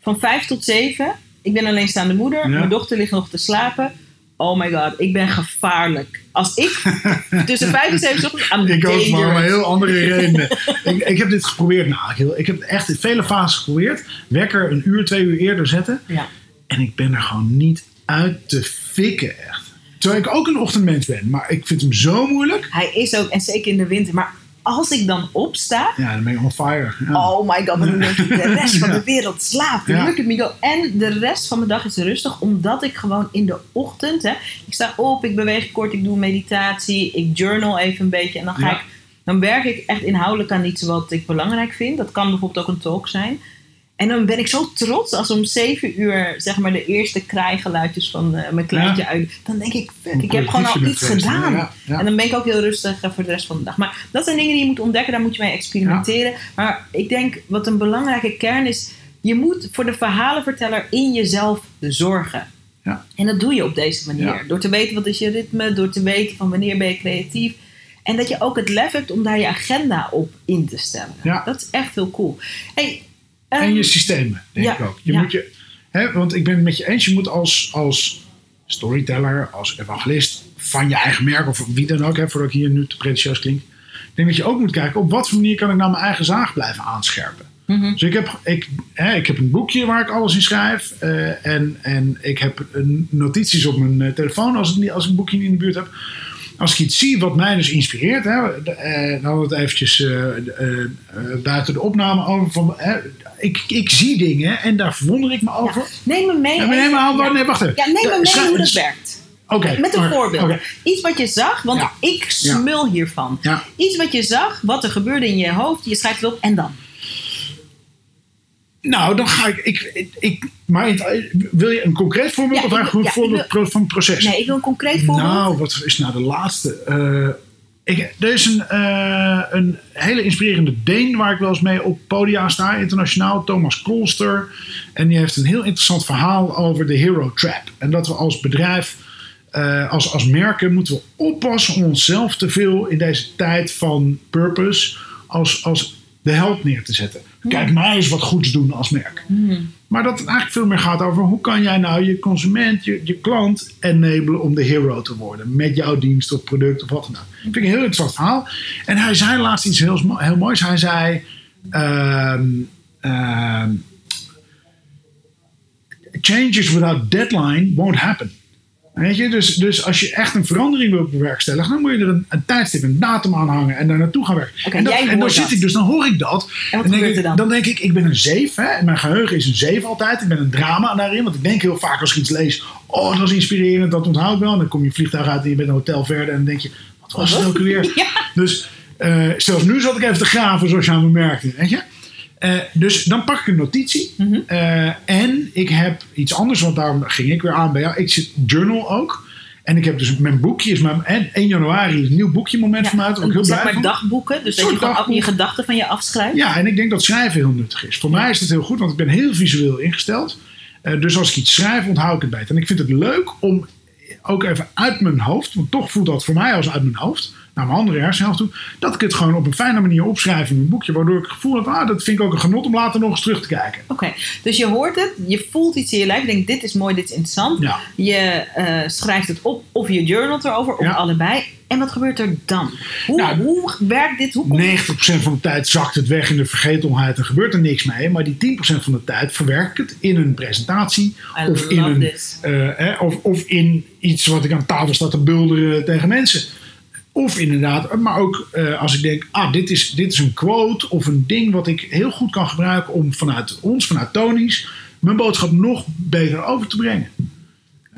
van vijf tot zeven. Ik ben alleenstaande moeder. Mijn dochter ligt nog te slapen. Oh my god, ik ben gevaarlijk. Als ik tussen vijf en zeven ochtends aan Ik ook, maar om heel andere redenen. ik, ik heb dit geprobeerd. Nou, heel- ik heb echt in vele fases geprobeerd. Wekker een uur, twee uur eerder zetten. Ja. En ik ben er gewoon niet uit te fikken, echt. Terwijl ik ook een ochtendmens ben. Maar ik vind hem zo moeilijk. Hij is ook, en zeker in de winter. Maar als ik dan opsta, Ja, dan ben ik on fire. Ja. Oh my god, dan denk ik, de rest van de wereld slaapt. Ja. lukt het me go. En de rest van mijn dag is rustig, omdat ik gewoon in de ochtend, hè, ik sta op, ik beweeg kort, ik doe meditatie, ik journal even een beetje en dan ga Ja. ik, dan werk ik echt inhoudelijk aan iets wat ik belangrijk vind. Dat kan bijvoorbeeld ook een talk zijn. En dan ben ik zo trots als om zeven uur, zeg maar, de eerste kraaigeluidjes van eh, mijn kleintje uit. Dan denk ik, fuck, ik heb gewoon al iets gedaan. ja, ja. En dan ben ik ook heel rustig eh, voor de rest van de dag. Maar dat zijn dingen die je moet ontdekken, daar moet je mee experimenteren. Maar ik denk, wat een belangrijke kern is, je moet voor de verhalenverteller in jezelf zorgen. Ja. En dat doe je op deze manier. Door te weten wat is je ritme, door te weten van wanneer ben je creatief. En dat je ook het lef hebt om daar je agenda op in te stellen. Ja. Dat is echt heel cool. Hey, En ehm, je systemen, denk ja, ik ook. Je ja. moet je, hè, want ik ben het met je eens, je moet als, als storyteller, als evangelist van je eigen merk of wie dan ook, hè, voordat ik hier nu te pretentieus klink. Ik denk dat je ook moet kijken op wat voor manier kan ik nou mijn eigen zaag blijven aanscherpen. mhm. Dus ik heb, ik, hè, ik heb een boekje waar ik alles in schrijf. eh, en, en ik heb een notities op mijn eh, telefoon als, het niet, als ik een boekje niet in de buurt heb. Als ik iets zie wat mij dus inspireert. Hè, eh, dan hadden we het eventjes buiten de opname over. Van, hè, ik, ik zie dingen en daar verwonder ik me over. Neem me mee. Neem even- maar aan, ja. nee, wacht even. Ja, neem me mee hoe dat werkt. Oké. Met een voorbeeld. Iets wat je zag, want Ja. ik smul hiervan. Ja. Iets wat je zag, wat er gebeurde in je hoofd, je schrijft het op en dan. Nou, dan ga ik. ik, ik, maar wil je een concreet voorbeeld Ja, of eigenlijk een voorbeeld wil- van het proces? Nee, ik wil een concreet voorbeeld. Nou, wat is nou de laatste? Eh, ik, er is een, eh, een hele inspirerende Deen waar ik wel eens mee op podia sta, internationaal, Thomas Kolster. En die heeft een heel interessant verhaal over de hero trap. En dat we als bedrijf, eh, als, als merken, moeten we oppassen om onszelf te veel in deze tijd van purpose als, als de held neer te zetten. Kijk, mij eens wat goeds doen als merk. Maar dat het eigenlijk veel meer gaat over hoe kan jij nou je consument, je, klant enablen om de hero te worden. Met jouw dienst of product of wat dan ook. Dat vind ik een heel interessant verhaal. En hij zei laatst iets heel, heel moois. Hij zei... ehm, ehm, Changes without deadline won't happen. Weet je, dus, dus als je echt een verandering wilt bewerkstelligen, dan moet je er een, een tijdstip, een datum aan hangen en daar naartoe gaan werken. En dat- jij en dan hoort zit ik dus, dan hoor ik dat. En wat En denk er ik, dan? dan denk ik, ik ben een zeef. Hè? Mijn geheugen is een zeef altijd. Ik ben een drama daarin. Want ik denk heel vaak als ik iets lees, oh dat was inspirerend, dat onthoud ik wel. En dan kom je vliegtuig uit en je bent een hotel verder en dan denk je, wat was het ook weer? Ja. Dus eh, zelfs nu zat ik even te graven, zoals je aan me merkte. Weet je? Eh, dus dan pak ik een notitie. Mhm. Eh, en ik heb iets anders, want daarom ging ik weer aan bij jou. Ik zit journal ook. En ik heb dus mijn boekje, is mijn, en 1 januari is een nieuw boekje moment Ja, voor mij. Een, heel zeg blij maar van. dagboeken, dus dat je gewoon je gedachten van je afschrijft. Ja, en ik denk dat schrijven heel nuttig is. Voor mij is het heel goed, want ik ben heel visueel ingesteld. Eh, dus als ik iets schrijf, onthoud ik het beter. En ik vind het leuk om ook even uit mijn hoofd, want toch voelt dat voor mij als uit mijn hoofd, naar mijn andere hersenhelft toe, dat ik het gewoon op een fijne manier opschrijf in mijn boekje, waardoor ik het gevoel heb, ah, dat vind ik ook een genot om later nog eens terug te kijken. Oké, dus je hoort het, je voelt iets in je lijf, je denkt dit is mooi, dit is interessant. Ja. Je eh, schrijft het op of je journalt erover, of Ja. allebei. En wat gebeurt er dan? Hoe, Nou, hoe werkt dit? Hoe komt 90% van de tijd zakt het weg in de vergetelheid en gebeurt er niks mee. Maar die 10% van de tijd verwerk ik het in een presentatie. I of, in een, eh, of, of in iets wat ik aan tafel sta te bulderen tegen mensen. Of inderdaad, maar ook eh, als ik denk, ah, dit is, dit is een quote of een ding wat ik heel goed kan gebruiken om vanuit ons, vanuit Tony's, mijn boodschap nog beter over te brengen.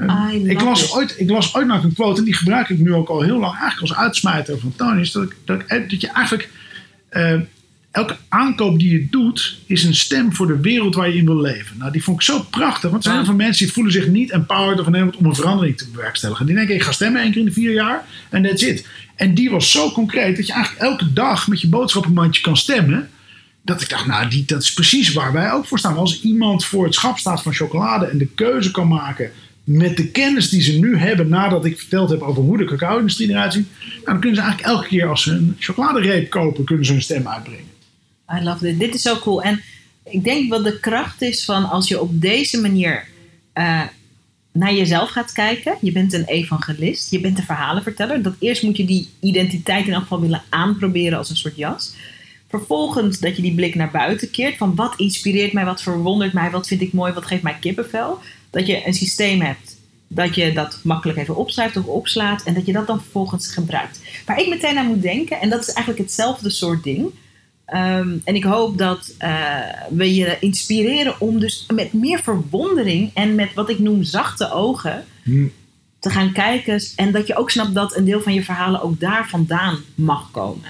I love Ik las, ooit, ik las ooit nog een quote, en die gebruik ik nu ook al heel lang, eigenlijk als uitsmijter van Tony's, dat, ik, dat, ik, eh, dat je eigenlijk eh, elke aankoop die je doet, is een stem voor de wereld waar je in wil leven. Nou, die vond ik zo prachtig, want er zijn heel veel mensen die voelen zich niet empowered of enabled om een verandering te bewerkstelligen. Die denken, ik ga stemmen één keer in de vier jaar en that's it. En die was zo concreet dat je eigenlijk elke dag met je boodschappenmandje kan stemmen. Dat ik dacht, nou, die, dat is precies waar wij ook voor staan. Als iemand voor het schap staat van chocolade en de keuze kan maken met de kennis die ze nu hebben nadat ik verteld heb over hoe de cacao-industrie eruit ziet, nou, dan kunnen ze eigenlijk elke keer als ze een chocoladereep kopen, kunnen ze hun stem uitbrengen. I love dit. Is zo cool. En ik denk wat de kracht is van als je op deze manier eh, naar jezelf gaat kijken. Je bent een evangelist. Je bent een verhalenverteller. Dat eerst moet je die identiteit in elk geval willen aanproberen als een soort jas. Vervolgens dat je die blik naar buiten keert. Van wat inspireert mij, wat verwondert mij, wat vind ik mooi, wat geeft mij kippenvel. Dat je een systeem hebt. Dat je dat makkelijk even opschrijft of opslaat. En dat je dat dan vervolgens gebruikt. Waar ik meteen aan moet denken. En dat is eigenlijk hetzelfde soort ding. Ehm, en ik hoop dat eh, we je inspireren om dus met meer verwondering en met wat ik noem zachte ogen Hm. te gaan kijken. En dat je ook snapt dat een deel van je verhalen ook daar vandaan mag komen.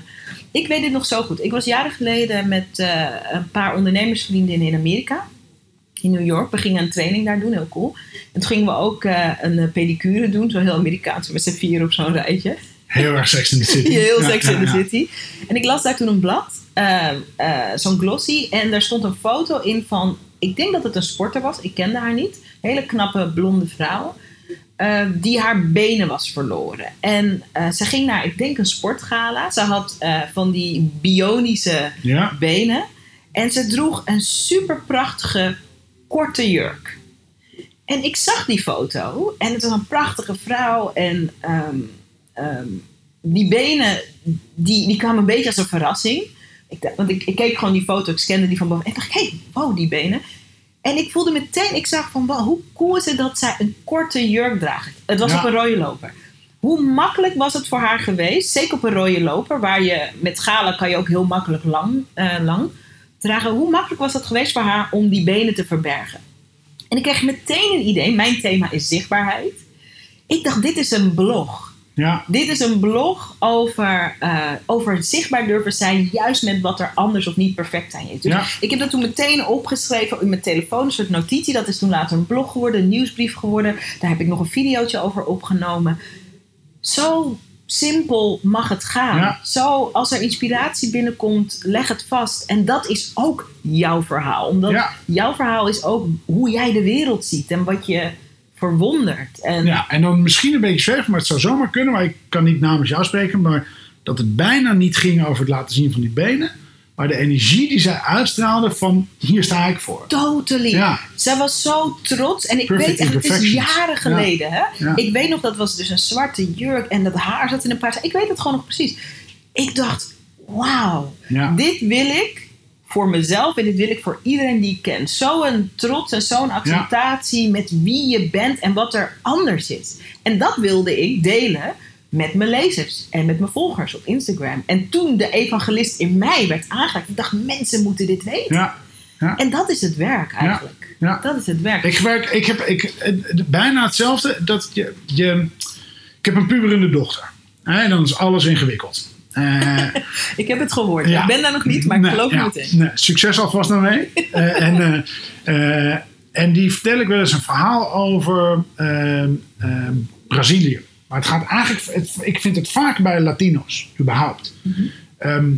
Ik weet dit nog zo goed. Ik was jaren geleden met eh, een paar ondernemersvriendinnen in Amerika. In New York. We gingen een training daar doen, heel cool. En toen gingen we ook eh, een pedicure doen, zo heel Amerikaans, met z'n vier op zo'n rijtje. Heel erg Sex in the City. Heel Sex in the. City. En ik las daar toen een blad, eh, eh, zo'n glossy. En daar stond een foto in van, ik denk dat het een sporter was. Ik kende haar niet. Hele knappe blonde vrouw. eh, die haar benen was verloren. En eh, ze ging naar, ik denk, een sportgala. Ze had eh, van die bionische Ja. benen. En ze droeg een super prachtige korte jurk. En ik zag die foto en het was een prachtige vrouw. En ehm, ehm, die benen, die, die kwamen een beetje als een verrassing. Ik, want ik, ik keek gewoon die foto, ik scande die van boven. En ik dacht, hé, hey, wow, die benen. En ik voelde meteen, ik zag van, wow, hoe cool is het dat zij een korte jurk draagt. Het was Ja. op een rode loper. Hoe makkelijk was het voor haar geweest, zeker op een rode loper, waar je met gala kan je ook heel makkelijk lang, eh, lang dragen. Hoe makkelijk was het geweest voor haar om die benen te verbergen? En ik kreeg meteen een idee, mijn thema is zichtbaarheid. Ik dacht, dit is een blog. Ja. Dit is een blog over, eh, over zichtbaar durven zijn, juist met wat er anders of niet perfect aan je is. Dus Ja. ik heb dat toen meteen opgeschreven in mijn telefoon, een soort notitie. Dat is toen later een blog geworden, een nieuwsbrief geworden. Daar heb ik nog een videootje over opgenomen. Zo simpel mag het gaan. Ja. Zo, als er inspiratie binnenkomt, leg het vast. En dat is ook jouw verhaal. Omdat jouw verhaal is ook hoe jij de wereld ziet en wat je verwondert. En Ja, en dan misschien een beetje zweven, maar het zou zomaar kunnen. Maar ik kan niet namens jou spreken, maar dat het bijna niet ging over het laten zien van die benen. Maar de energie die zij uitstraalde van hier sta ik voor. Totally. Ja. Zij was zo trots. En ik Perfect weet echt, het is jaren geleden. Hè? Ja. Ik weet nog, dat was dus een zwarte jurk. En dat haar zat in een paar... Ik weet het gewoon nog precies. Ik dacht, wauw. Dit wil ik voor mezelf en dit wil ik voor iedereen die ik ken. Zo'n trots en zo'n acceptatie met wie je bent en wat er anders is. En dat wilde ik delen met mijn lezers en met mijn volgers op Instagram. En toen de evangelist in mij werd aangeraakt, ik dacht mensen moeten dit weten. Ja. Ja. En dat is het werk eigenlijk. Dat is het werk. Ik werk, ik heb ik, bijna hetzelfde. Dat je, je, ik heb een puberende dochter. En dan is alles ingewikkeld. Eh, ik heb het gehoord. Ja. Ik ben daar nog niet, maar ik Nee, geloof ja. meteen. Nee, succes alvast daarmee. Eh, en, eh, en die vertel ik wel eens een verhaal over ehm, ehm, Brazilië. Maar het gaat eigenlijk, het- ik vind het vaak bij Latino's, überhaupt. Mhm. Ehm,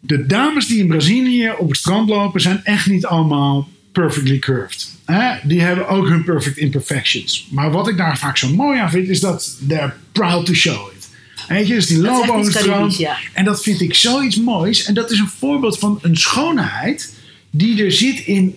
de dames die in Brazilië op het strand lopen zijn echt niet allemaal perfectly curved. Hè? Die hebben ook hun perfect imperfections. Maar wat ik daar vaak zo mooi aan vind, is dat they're proud to show it. Weet je, dus die. Caribisch, ja. En dat vind ik zoiets moois. En dat is een voorbeeld van een schoonheid die er zit in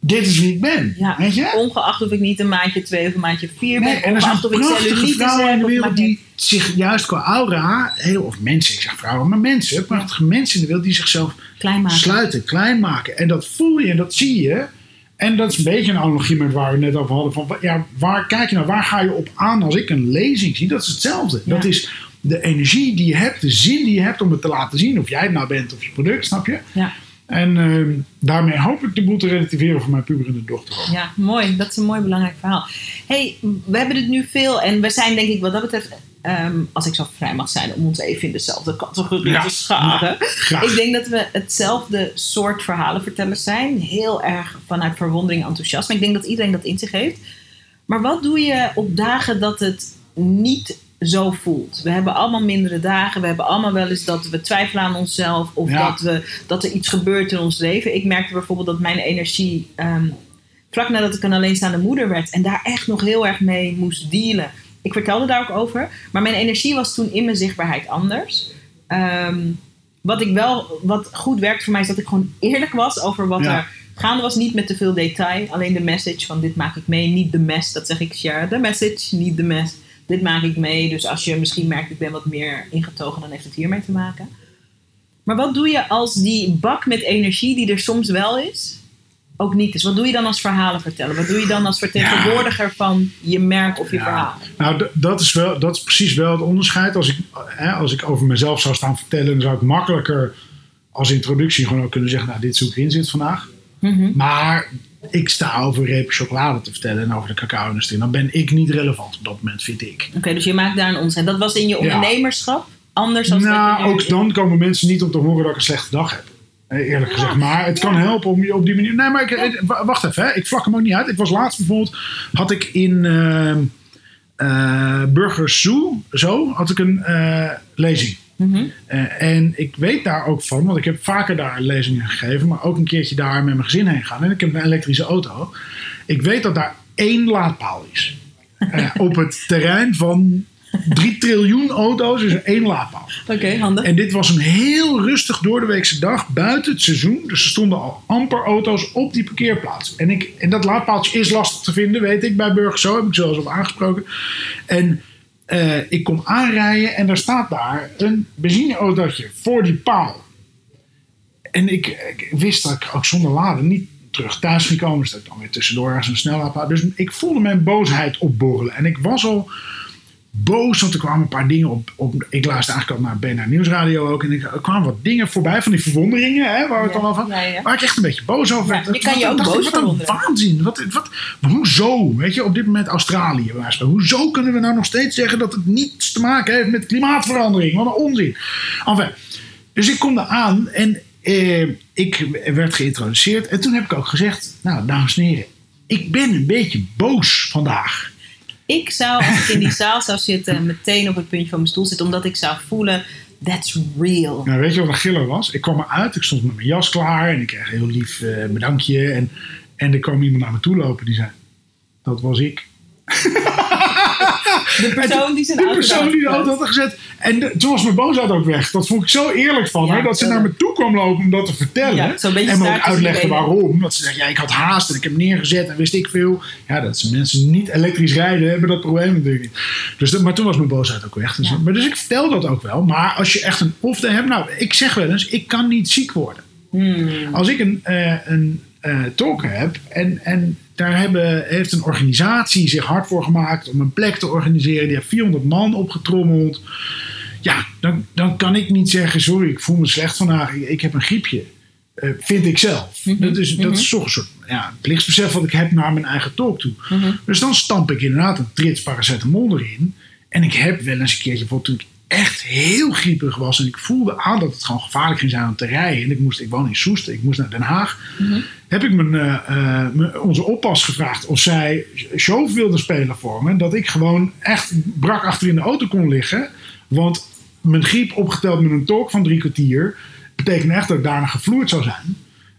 dit is wie ik ben. Ja, Weet je? ongeacht of ik niet een maatje 2 of een maatje 4 Nee, ben. en er zijn prachtige vrouwen in de wereld die zich juist qua aura, heel, of mensen, ik zeg vrouwen, maar mensen, prachtige mensen in de wereld die zichzelf Klein maken. sluiten, klein maken. En dat voel je en dat zie je. En dat is een beetje een analogie met waar we het net over hadden. Van, ja, waar kijk je nou, waar ga je op aan als ik een lezing zie? Dat is hetzelfde. Ja. Dat is de energie die je hebt, de zin die je hebt om het te laten zien. Of jij het nou bent of je product, snap je? Ja. En ehm, daarmee hoop ik de boel te relativeren voor mijn puberende dochter. ook. Ja, mooi. Dat is een mooi belangrijk verhaal. hey, we hebben het nu veel en we zijn denk ik wat dat betreft, ehm, als ik zo vrij mag zijn, om ons even in dezelfde categorie Ja. te scharen. Ik denk dat we hetzelfde soort verhalenvertellers zijn. Heel erg vanuit verwondering en enthousiasme. Ik denk dat iedereen dat in zich heeft. Maar wat doe je op dagen dat het niet zo voelt? We hebben allemaal mindere dagen. We hebben allemaal wel eens dat we twijfelen aan onszelf. Of Ja. dat, we, dat er iets gebeurt in ons leven. Ik merkte bijvoorbeeld dat mijn energie... ehm, vlak nadat ik een alleenstaande moeder werd... en daar echt nog heel erg mee moest dealen. Ik vertelde daar ook over. Maar mijn energie was toen in mijn zichtbaarheid anders. Ehm, wat ik wel, wat goed werkt voor mij, is dat ik gewoon eerlijk was over wat Ja. er gaande was. Niet met te veel detail, alleen de message van dit maak ik mee. Niet de mess, dat zeg ik share. De message, niet de mess. Dit maak ik mee. Dus als je misschien merkt, ik ben wat meer ingetogen, dan heeft het hiermee te maken. Maar wat doe je als die bak met energie, die er soms wel is, ook niet is? Wat doe je dan als verhalen vertellen? Wat doe je dan als vertegenwoordiger van je merk of je Ja. verhaal? Nou, dat is, wel, dat is precies wel het onderscheid. Als ik, hè, als ik over mezelf zou staan vertellen, dan zou ik makkelijker als introductie gewoon ook kunnen zeggen: Nou, dit is hoe ik zit vandaag. Mhm. Maar ik sta over repen chocolade te vertellen en over de cacao-industrie. Dan ben ik niet relevant op dat moment, vind ik. Oké, dus je maakt daar een onderscheid. Dat was in je ondernemerschap anders dan Nou, ook dan komen mensen niet om te horen dat ik een slechte dag heb. Eh, Eerlijk gezegd. Maar het kan helpen om je op die manier. Nee, maar ik, wa- wacht even. Hè. Ik vlak hem ook niet uit. Ik was laatst bijvoorbeeld. Had ik in ehm eh, Burger Zoo. Zo. Had ik een eh, lezing. Mhm. Eh, en ik weet daar ook van, want ik heb vaker daar lezingen gegeven, maar ook een keertje daar met mijn gezin heen gegaan. En ik heb een elektrische auto. Ik weet dat daar één laadpaal is. Eh, op het terrein van 3 triljoen auto's is er één laadpaal. Oké, handig. En dit was een heel rustig doordeweekse dag buiten het seizoen. Dus er stonden al amper auto's op die parkeerplaats. En, ik, en dat laadpaaltje is lastig te vinden, weet ik, bij Burgers. Zo heb ik zelfs op aangesproken. En eh, ik kom aanrijden en daar staat daar een benzineautootje voor die paal. En ik, ik wist dat ik ook zonder laden niet terug thuis ging komen. Dus dat ik dan weer tussendoor ergens een snellaadpaal. Dus ik voelde mijn boosheid opborrelen. En ik was al boos, want er kwamen een paar dingen op. op ik luisterde eigenlijk al naar BNR Nieuwsradio ook. En er kwamen wat dingen voorbij van die verwonderingen, hè, waar we het Ja, al over ja, ja. Waar ik echt een beetje boos over werd. je kan je ook ik, boos Wat een waanzin. Wat, wat, hoezo? Weet je, op dit moment Australië. Hoezo kunnen we nou nog steeds zeggen dat het niets te maken heeft met klimaatverandering? Wat een onzin. Enfin, dus ik kom daar aan en eh, ik werd geïntroduceerd. En toen heb ik ook gezegd, nou dames en heren, ik ben een beetje boos vandaag. Ik zou, als ik in die zaal zou zitten, meteen op het puntje van mijn stoel zitten, omdat ik zou voelen, that's real. Nou, weet je wat een giller was? Ik kwam eruit, ik stond met mijn jas klaar en ik kreeg een heel lief eh, bedankje. En, en er kwam iemand naar me toe lopen die zei, dat was ik. De persoon die zijn De auto persoon die de had auto had gezet. En de- toen was mijn boosheid ook weg. Dat vond ik zo eerlijk van Ja, haar. Dat ze naar me toe kwam lopen om dat te vertellen. Ja, en me ook uitlegde waarom. Dat ze zegt, ja, ik had haast en ik heb neergezet en wist ik veel. Ja, dat ze mensen niet elektrisch rijden hebben dat probleem natuurlijk niet. Dus dat, maar toen was mijn boosheid ook weg. Dus, Ja. maar dus ik vertel dat ook wel. Maar als je echt een off-day hebt. Nou, ik zeg wel eens, ik kan niet ziek worden. Hmm. Als ik een, eh, een talk heb en, en daar hebben, heeft een organisatie zich hard voor gemaakt om een plek te organiseren. Die heeft 400 man opgetrommeld. Ja, dan, dan kan ik niet zeggen, sorry, ik voel me slecht vandaag. Ik, ik heb een griepje. Eh, vind ik zelf. Mhm, Dat is, mhm. dat is toch een soort ja, plichtsbesef wat ik heb naar mijn eigen talk toe. Mhm. Dus dan stamp ik inderdaad een trits paracetamol erin. En ik heb wel eens een keertje, bijvoorbeeld toen ik echt heel griepig was. En ik voelde aan dat het gewoon gevaarlijk ging zijn om te rijden. En ik, moest, ik woon in Soest, ik moest naar Den Haag. Mhm. Heb ik mijn, eh, eh, mijn- onze oppas gevraagd of zij show wilde spelen voor me. Dat ik gewoon echt brak achter in de auto kon liggen. Want mijn griep opgeteld met een talk van drie kwartier. betekende echt dat ik daarna gevloerd zou zijn.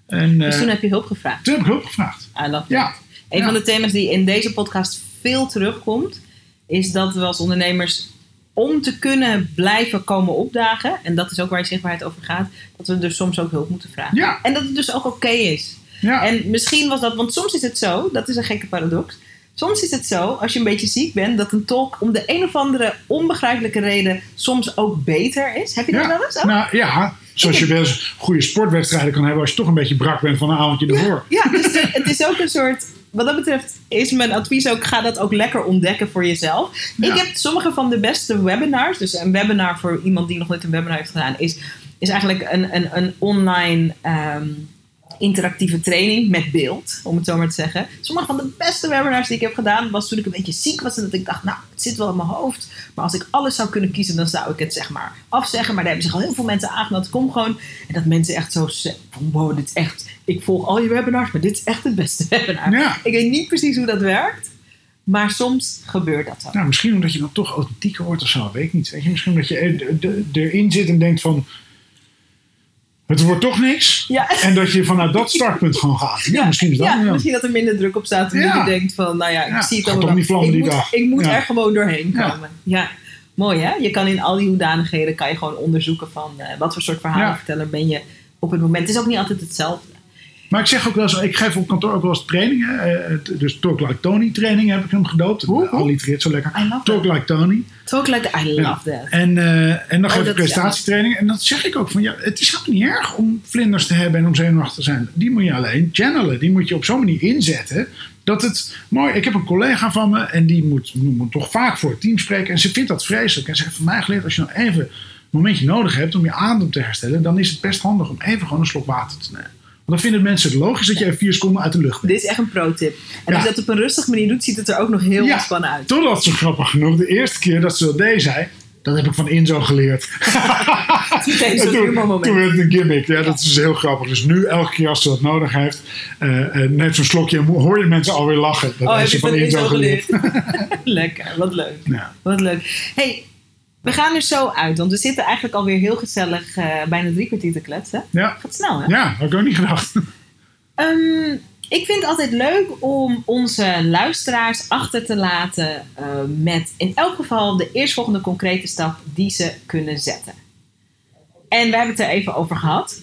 En Dus eh, toen heb je hulp gevraagd. toen heb ik hulp gevraagd. Love Ja. Een Ja. van de thema's die in deze podcast veel terugkomt, is dat we als ondernemers om te kunnen blijven komen opdagen, en dat is ook waar je zichtbaarheid over gaat, dat we dus soms ook hulp moeten vragen. Ja. En dat het dus ook oké is. Ja. En misschien was dat, want soms is het zo, dat is een gekke paradox. Soms is het zo, als je een beetje ziek bent, dat een talk om de een of andere onbegrijpelijke reden soms ook beter is. Heb je dat Ja. wel eens? ook? Nou ja, zoals je wel eens goede sportwedstrijden kan hebben als je toch een beetje brak bent van een avondje ervoor. Ja, dus het is ook een soort. Wat dat betreft is mijn advies ook: ga dat ook lekker ontdekken voor jezelf. Ja. Ik heb sommige van de beste webinars. Dus een webinar voor iemand die nog nooit een webinar heeft gedaan, is, is eigenlijk een, een, een online ehm, interactieve training met beeld, om het zo maar te zeggen. Sommige van de beste webinars die ik heb gedaan, was toen ik een beetje ziek was en dat ik dacht, nou, het zit wel in mijn hoofd. Maar als ik alles zou kunnen kiezen, dan zou ik het zeg maar afzeggen. Maar daar hebben zich al heel veel mensen aangemeld. Kom gewoon. En dat mensen echt zo zeggen van, wow, dit is echt, ik volg al je webinars, maar dit is echt het beste webinar. Ja. Ik weet niet precies hoe dat werkt, maar soms gebeurt dat zo. Nou, misschien omdat je dan toch authentieker wordt of zo, weet ik niet. Weet je, misschien omdat je er- er- erin zit en denkt van... Het wordt toch niks. Ja. En dat je vanuit dat startpunt gewoon gaat. Ja, misschien is dat ja, misschien dat er minder druk op staat. Ja. je denkt van, nou ja, ik zie het allemaal. ik die moet, dag. ik moet er gewoon doorheen komen. Ja. Mooi hè? Je kan in al die hoedanigheden kan je gewoon onderzoeken van eh, wat voor soort verhalenverteller ben je op het moment. Het is ook niet altijd hetzelfde. Maar ik zeg ook wel eens, ik geef op kantoor ook wel eens trainingen. eh, dus Talk Like Tony training heb ik hem gedoopt. Al litereert zo lekker. I love Talk that. Like Tony. Talk like I love Ja. that. En, eh, en dan Oh, geef ik presentatietraining. En dat zeg ik ook van ja, het is helemaal niet erg om vlinders te hebben en om zenuwachtig te zijn. Die moet je alleen channelen. Die moet je op zo'n manier inzetten. Dat het mooi. Ik heb een collega van me en die moet, moet toch vaak voor het team spreken. En ze vindt dat vreselijk. En ze heeft van mij geleerd: als je nou even een momentje nodig hebt om je adem te herstellen, dan is het best handig om even gewoon een slok water te nemen. Dan vinden mensen het logisch dat je even vier seconden uit de lucht bent. Dit is echt een pro-tip. En als je dat op een rustige manier doet, ziet het er ook nog heel ontspannen uit. Totdat ze grappig genoeg de eerste keer dat ze dat deed, zei: Dat heb ik van Inzo geleerd. Toen, toen werd het een gimmick. Ja, dat is heel grappig. Dus nu, elke keer als ze dat nodig heeft, eh, neemt zo'n slokje hoor je mensen alweer lachen. Dat Oh, heb je ze van Inzo geleerd? Lekker, wat leuk. Ja. Wat leuk. hey, we gaan er zo uit, want we zitten eigenlijk alweer heel gezellig eh, bijna drie kwartier te kletsen. Ja. Gaat snel, hè? ja, had ik ook niet gedacht. Ehm, ik vind het altijd leuk om onze luisteraars achter te laten eh, met in elk geval de eerstvolgende concrete stap die ze kunnen zetten. En we hebben het er even over gehad.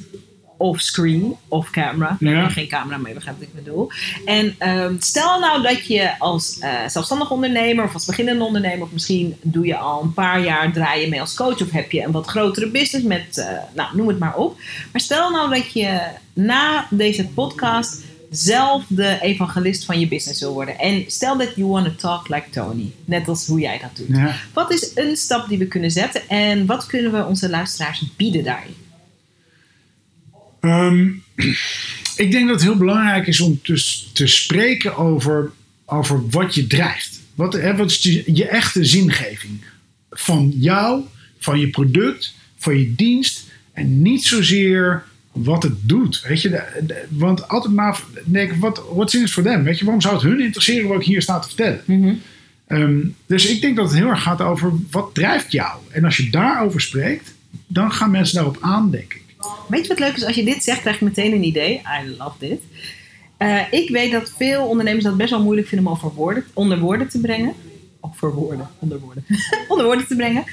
Off screen, off camera. We Ja. hebben geen camera, maar je begrijpt wat ik bedoel. En ehm, stel nou dat je als eh, zelfstandig ondernemer of als beginnende ondernemer, of misschien doe je al een paar jaar draai je mee als coach of heb je een wat grotere business met, eh, nou noem het maar op. Maar stel nou dat je na deze podcast zelf de evangelist van je business wil worden. En stel dat you want to talk like Tony. Net als hoe jij dat doet. Ja. Wat is een stap die we kunnen zetten en wat kunnen we onze luisteraars bieden daarin? Ehm, ik denk dat het heel belangrijk is om te, te spreken over, over wat je drijft. Wat, hè, wat is je, je echte zingeving? Van jou, van je product, van je dienst. En niet zozeer wat het doet. Weet je? De- de- want altijd maar denken, wat what's in it for them? Weet je, waarom zou het hun interesseren wat ik hier sta te vertellen? Ehm, dus ik denk dat het heel erg gaat over wat drijft jou. En als je daarover spreekt, dan gaan mensen daarop aan, denk ik. Weet je wat leuk is? Als je dit zegt, krijg je meteen een idee. I love dit. Eh, ik weet dat veel ondernemers dat best wel moeilijk vinden om over woorden, onder woorden te brengen. Of voor woorden, onder woorden. onder woorden te brengen.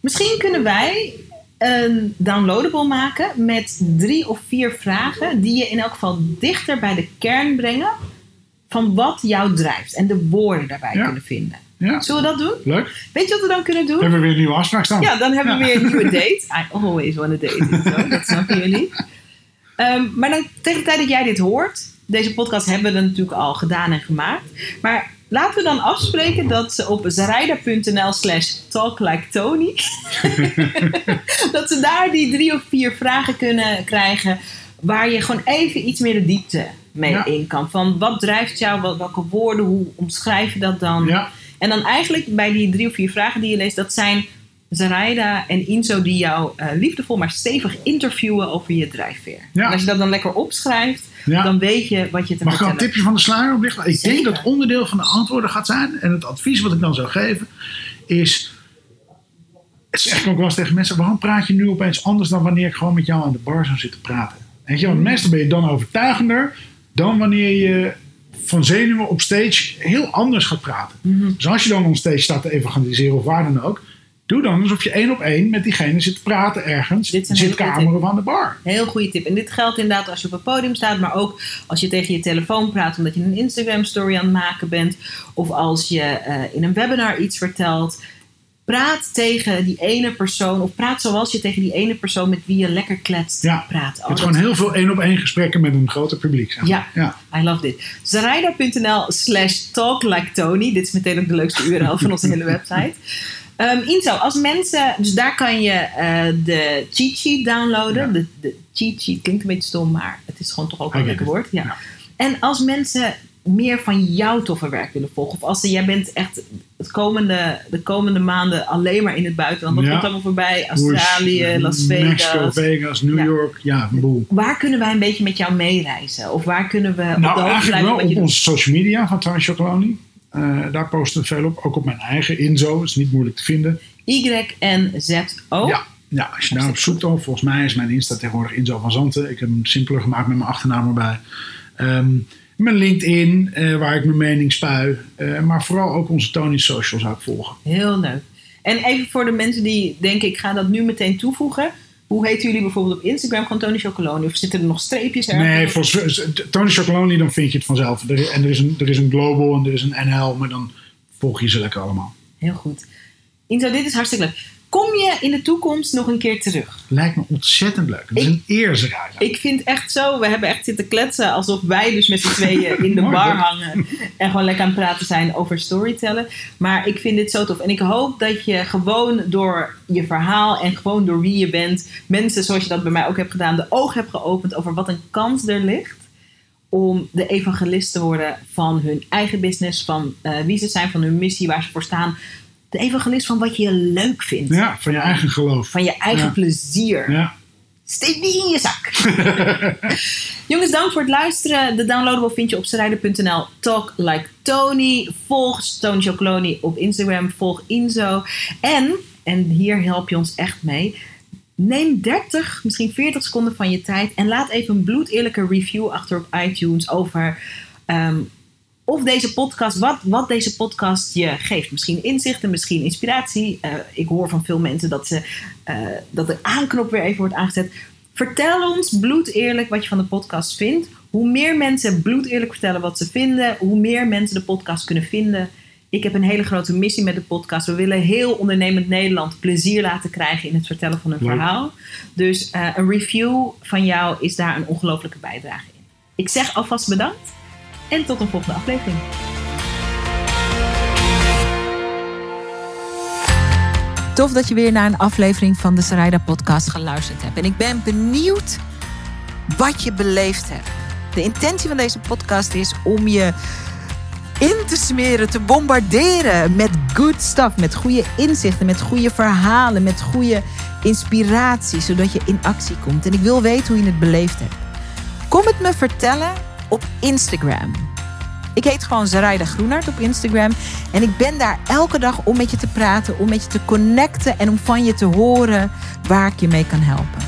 Misschien kunnen wij een downloadable maken met drie of vier vragen die je in elk geval dichter bij de kern brengen van wat jou drijft. En de woorden daarbij Ja. kunnen vinden. Ja, Zullen we dat doen? leuk. Weet je wat we dan kunnen doen? Hebben we weer een nieuwe afspraak staan? Ja, dan hebben we weer een nieuwe date. I always want a date. zo, Dat snappen jullie. Ehm, maar dan, tegen de tijd dat jij dit hoort, deze podcast hebben we natuurlijk al gedaan en gemaakt. Maar laten we dan afspreken dat ze op zaraida.nl slash talklikeTony, dat ze daar die drie of vier vragen kunnen krijgen waar je gewoon even iets meer de diepte mee Ja. in kan. Van wat drijft jou, welke woorden, hoe omschrijf je dat dan? Ja, En dan eigenlijk bij die drie of vier vragen die je leest, dat zijn Zaraida en Inzo die jou eh, liefdevol maar stevig interviewen over je drijfveer. Ja. En als je dat dan lekker opschrijft, ja. dan weet je wat je te Mag ik al een tipje van de sluier oplichten? Ik denk dat onderdeel van de antwoorden gaat zijn. En het advies wat ik dan zou geven is. Het zeg ik ook wel eens tegen mensen. Waarom praat je nu opeens anders dan wanneer ik gewoon met jou aan de bar zou zitten praten? Weet je, want meestal ben je dan overtuigender dan wanneer je van zenuwen op stage heel anders gaat praten. Mhm. Dus als je dan op stage staat te evangeliseren of waar dan ook. Doe dan alsof je één op één met diegene zit te praten ergens. Dit is goede of aan de bar. Heel goede tip. En dit geldt inderdaad als je op een podium staat, maar ook als je tegen je telefoon praat omdat je een Instagram story aan het maken bent. Of als je eh, in een webinar iets vertelt. Praat tegen die ene persoon, of praat zoals je tegen die ene persoon met wie je lekker kletst Ja. praat. Je Oh, dat- gewoon heel veel één op één gesprekken met een groter publiek. Zeg maar. Ja. ja. I love dit. Zaraida.nl slash talklikeTony. Dit is meteen ook de leukste URL van onze hele website. Ehm Inzo, als mensen... Dus daar kan je eh, de cheat sheet downloaden. Ja. De, de cheat sheet klinkt een beetje stom, maar het is gewoon toch ook een lekker woord. Ja. Ja. En als mensen meer van jouw toffe werk willen volgen. Of als ze, jij bent echt het komende, de komende maanden alleen maar in het buitenland. Wat Ja. komt allemaal voorbij? Australië, Bush, Las Mexico, Vegas. Vegas, New Ja. York. Ja, een boel. Waar kunnen wij een beetje met jou meereizen? Of waar kunnen we op de Nou, hoogte eigenlijk wel op doet? onze social media van Chocoloni. Eh, daar posten we veel op. Ook op mijn eigen Inzo. is niet moeilijk te vinden. Y-N-Z-O. Ja, ja, als je daarop zoekt dan. Volgens mij is mijn Insta tegenwoordig Inzo van Zanten. Ik heb hem simpeler gemaakt met mijn achternaam erbij. Ehm, mijn LinkedIn, eh, waar ik mijn mening spui. Eh, maar vooral ook onze Tony Social zou ik volgen. Heel leuk. En even voor de mensen die denken, ik ga dat nu meteen toevoegen. Hoe heten jullie bijvoorbeeld op Instagram? Gewoon Tony Chocoloni? Of zitten er nog streepjes ergens? Nee, volgens Tony Chocoloni, dan vind je het vanzelf. Er, en er is, een, er is een Global en er is een NL, maar dan volg je ze lekker allemaal. Heel goed. Inzo, dit is hartstikke leuk. Kom je in de toekomst nog een keer terug? Lijkt me ontzettend leuk. Het is Ik- een eer, Zaraida. Ik vind echt zo, we hebben echt zitten kletsen alsof wij dus met z'n tweeën in de Mooi, bar hangen. En gewoon lekker aan het praten zijn over storytellen. Maar ik vind dit zo tof. En ik hoop dat je gewoon door je verhaal en gewoon door wie je bent, mensen zoals je dat bij mij ook hebt gedaan, de ogen hebt geopend over wat een kans er ligt om de evangelist te worden van hun eigen business, van eh, wie ze zijn, van hun missie, waar ze voor staan. De evangelist van wat je leuk vindt. Ja, van je eigen geloof. Van je eigen Ja. plezier. Ja. Steek die in je zak. Jongens, dank voor het luisteren. De downloadable vind je op serijden.nl. Talk like Tony. Volg Tony Chocoloni op Instagram. Volg Inzo. En, en hier help je ons echt mee. Neem 30, misschien 40 seconden van je tijd. En laat even een bloedeerlijke review achter op iTunes over... ehm, of deze podcast, wat, wat deze podcast je geeft. Misschien inzichten, misschien inspiratie. Eh, ik hoor van veel mensen dat, ze, eh, dat de aanknop weer even wordt aangezet. Vertel ons bloedeerlijk wat je van de podcast vindt. Hoe meer mensen bloedeerlijk vertellen wat ze vinden, hoe meer mensen de podcast kunnen vinden. Ik heb een hele grote missie met de podcast. We willen heel ondernemend Nederland plezier laten krijgen in het vertellen van hun Leuk. verhaal. Dus eh, een review van jou is daar een ongelofelijke bijdrage in. Ik zeg alvast bedankt en tot een volgende aflevering. Tof dat je weer naar een aflevering van de Sarayda podcast geluisterd hebt. En ik ben benieuwd wat je beleefd hebt. De intentie van deze podcast is om je in te smeren, te bombarderen met good stuff, met goede inzichten, met goede verhalen, met goede inspiratie, zodat je in actie komt. En ik wil weten hoe je het beleefd hebt. Kom het me vertellen op Instagram. Ik heet gewoon Zaraida Groenart op Instagram. En ik ben daar elke dag om met je te praten, om met je te connecten en om van je te horen waar ik je mee kan helpen.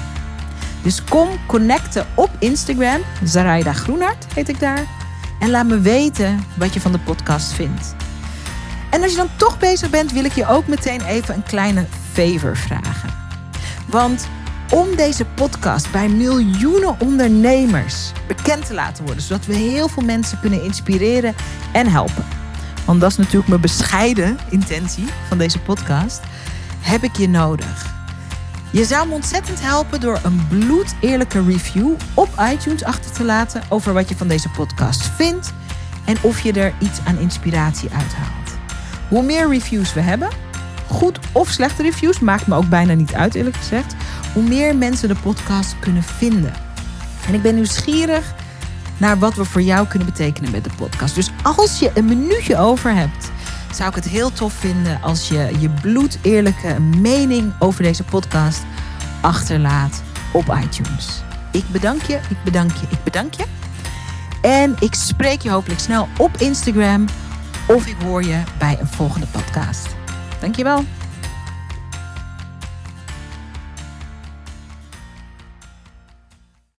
Dus kom connecten op Instagram. Zaraida Groenart heet ik daar. En laat me weten wat je van de podcast vindt. En als je dan toch bezig bent, wil ik je ook meteen even een kleine favor vragen. Want om deze podcast bij miljoenen ondernemers bekend te laten worden, zodat we heel veel mensen kunnen inspireren en helpen. Want dat is natuurlijk mijn bescheiden intentie van deze podcast. Heb ik je nodig. Je zou me ontzettend helpen door een bloedeerlijke review op iTunes achter te laten over wat je van deze podcast vindt en of je er iets aan inspiratie uithaalt. Hoe meer reviews we hebben, goed of slechte reviews, maakt me ook bijna niet uit eerlijk gezegd, hoe meer mensen de podcast kunnen vinden. En ik ben nieuwsgierig naar wat we voor jou kunnen betekenen met de podcast. Dus als je een minuutje over hebt, zou ik het heel tof vinden als je je bloedeerlijke mening over deze podcast achterlaat op iTunes. Ik bedank je, ik bedank je, ik bedank je. En ik spreek je hopelijk snel op Instagram of ik hoor je bij een volgende podcast. Dankjewel.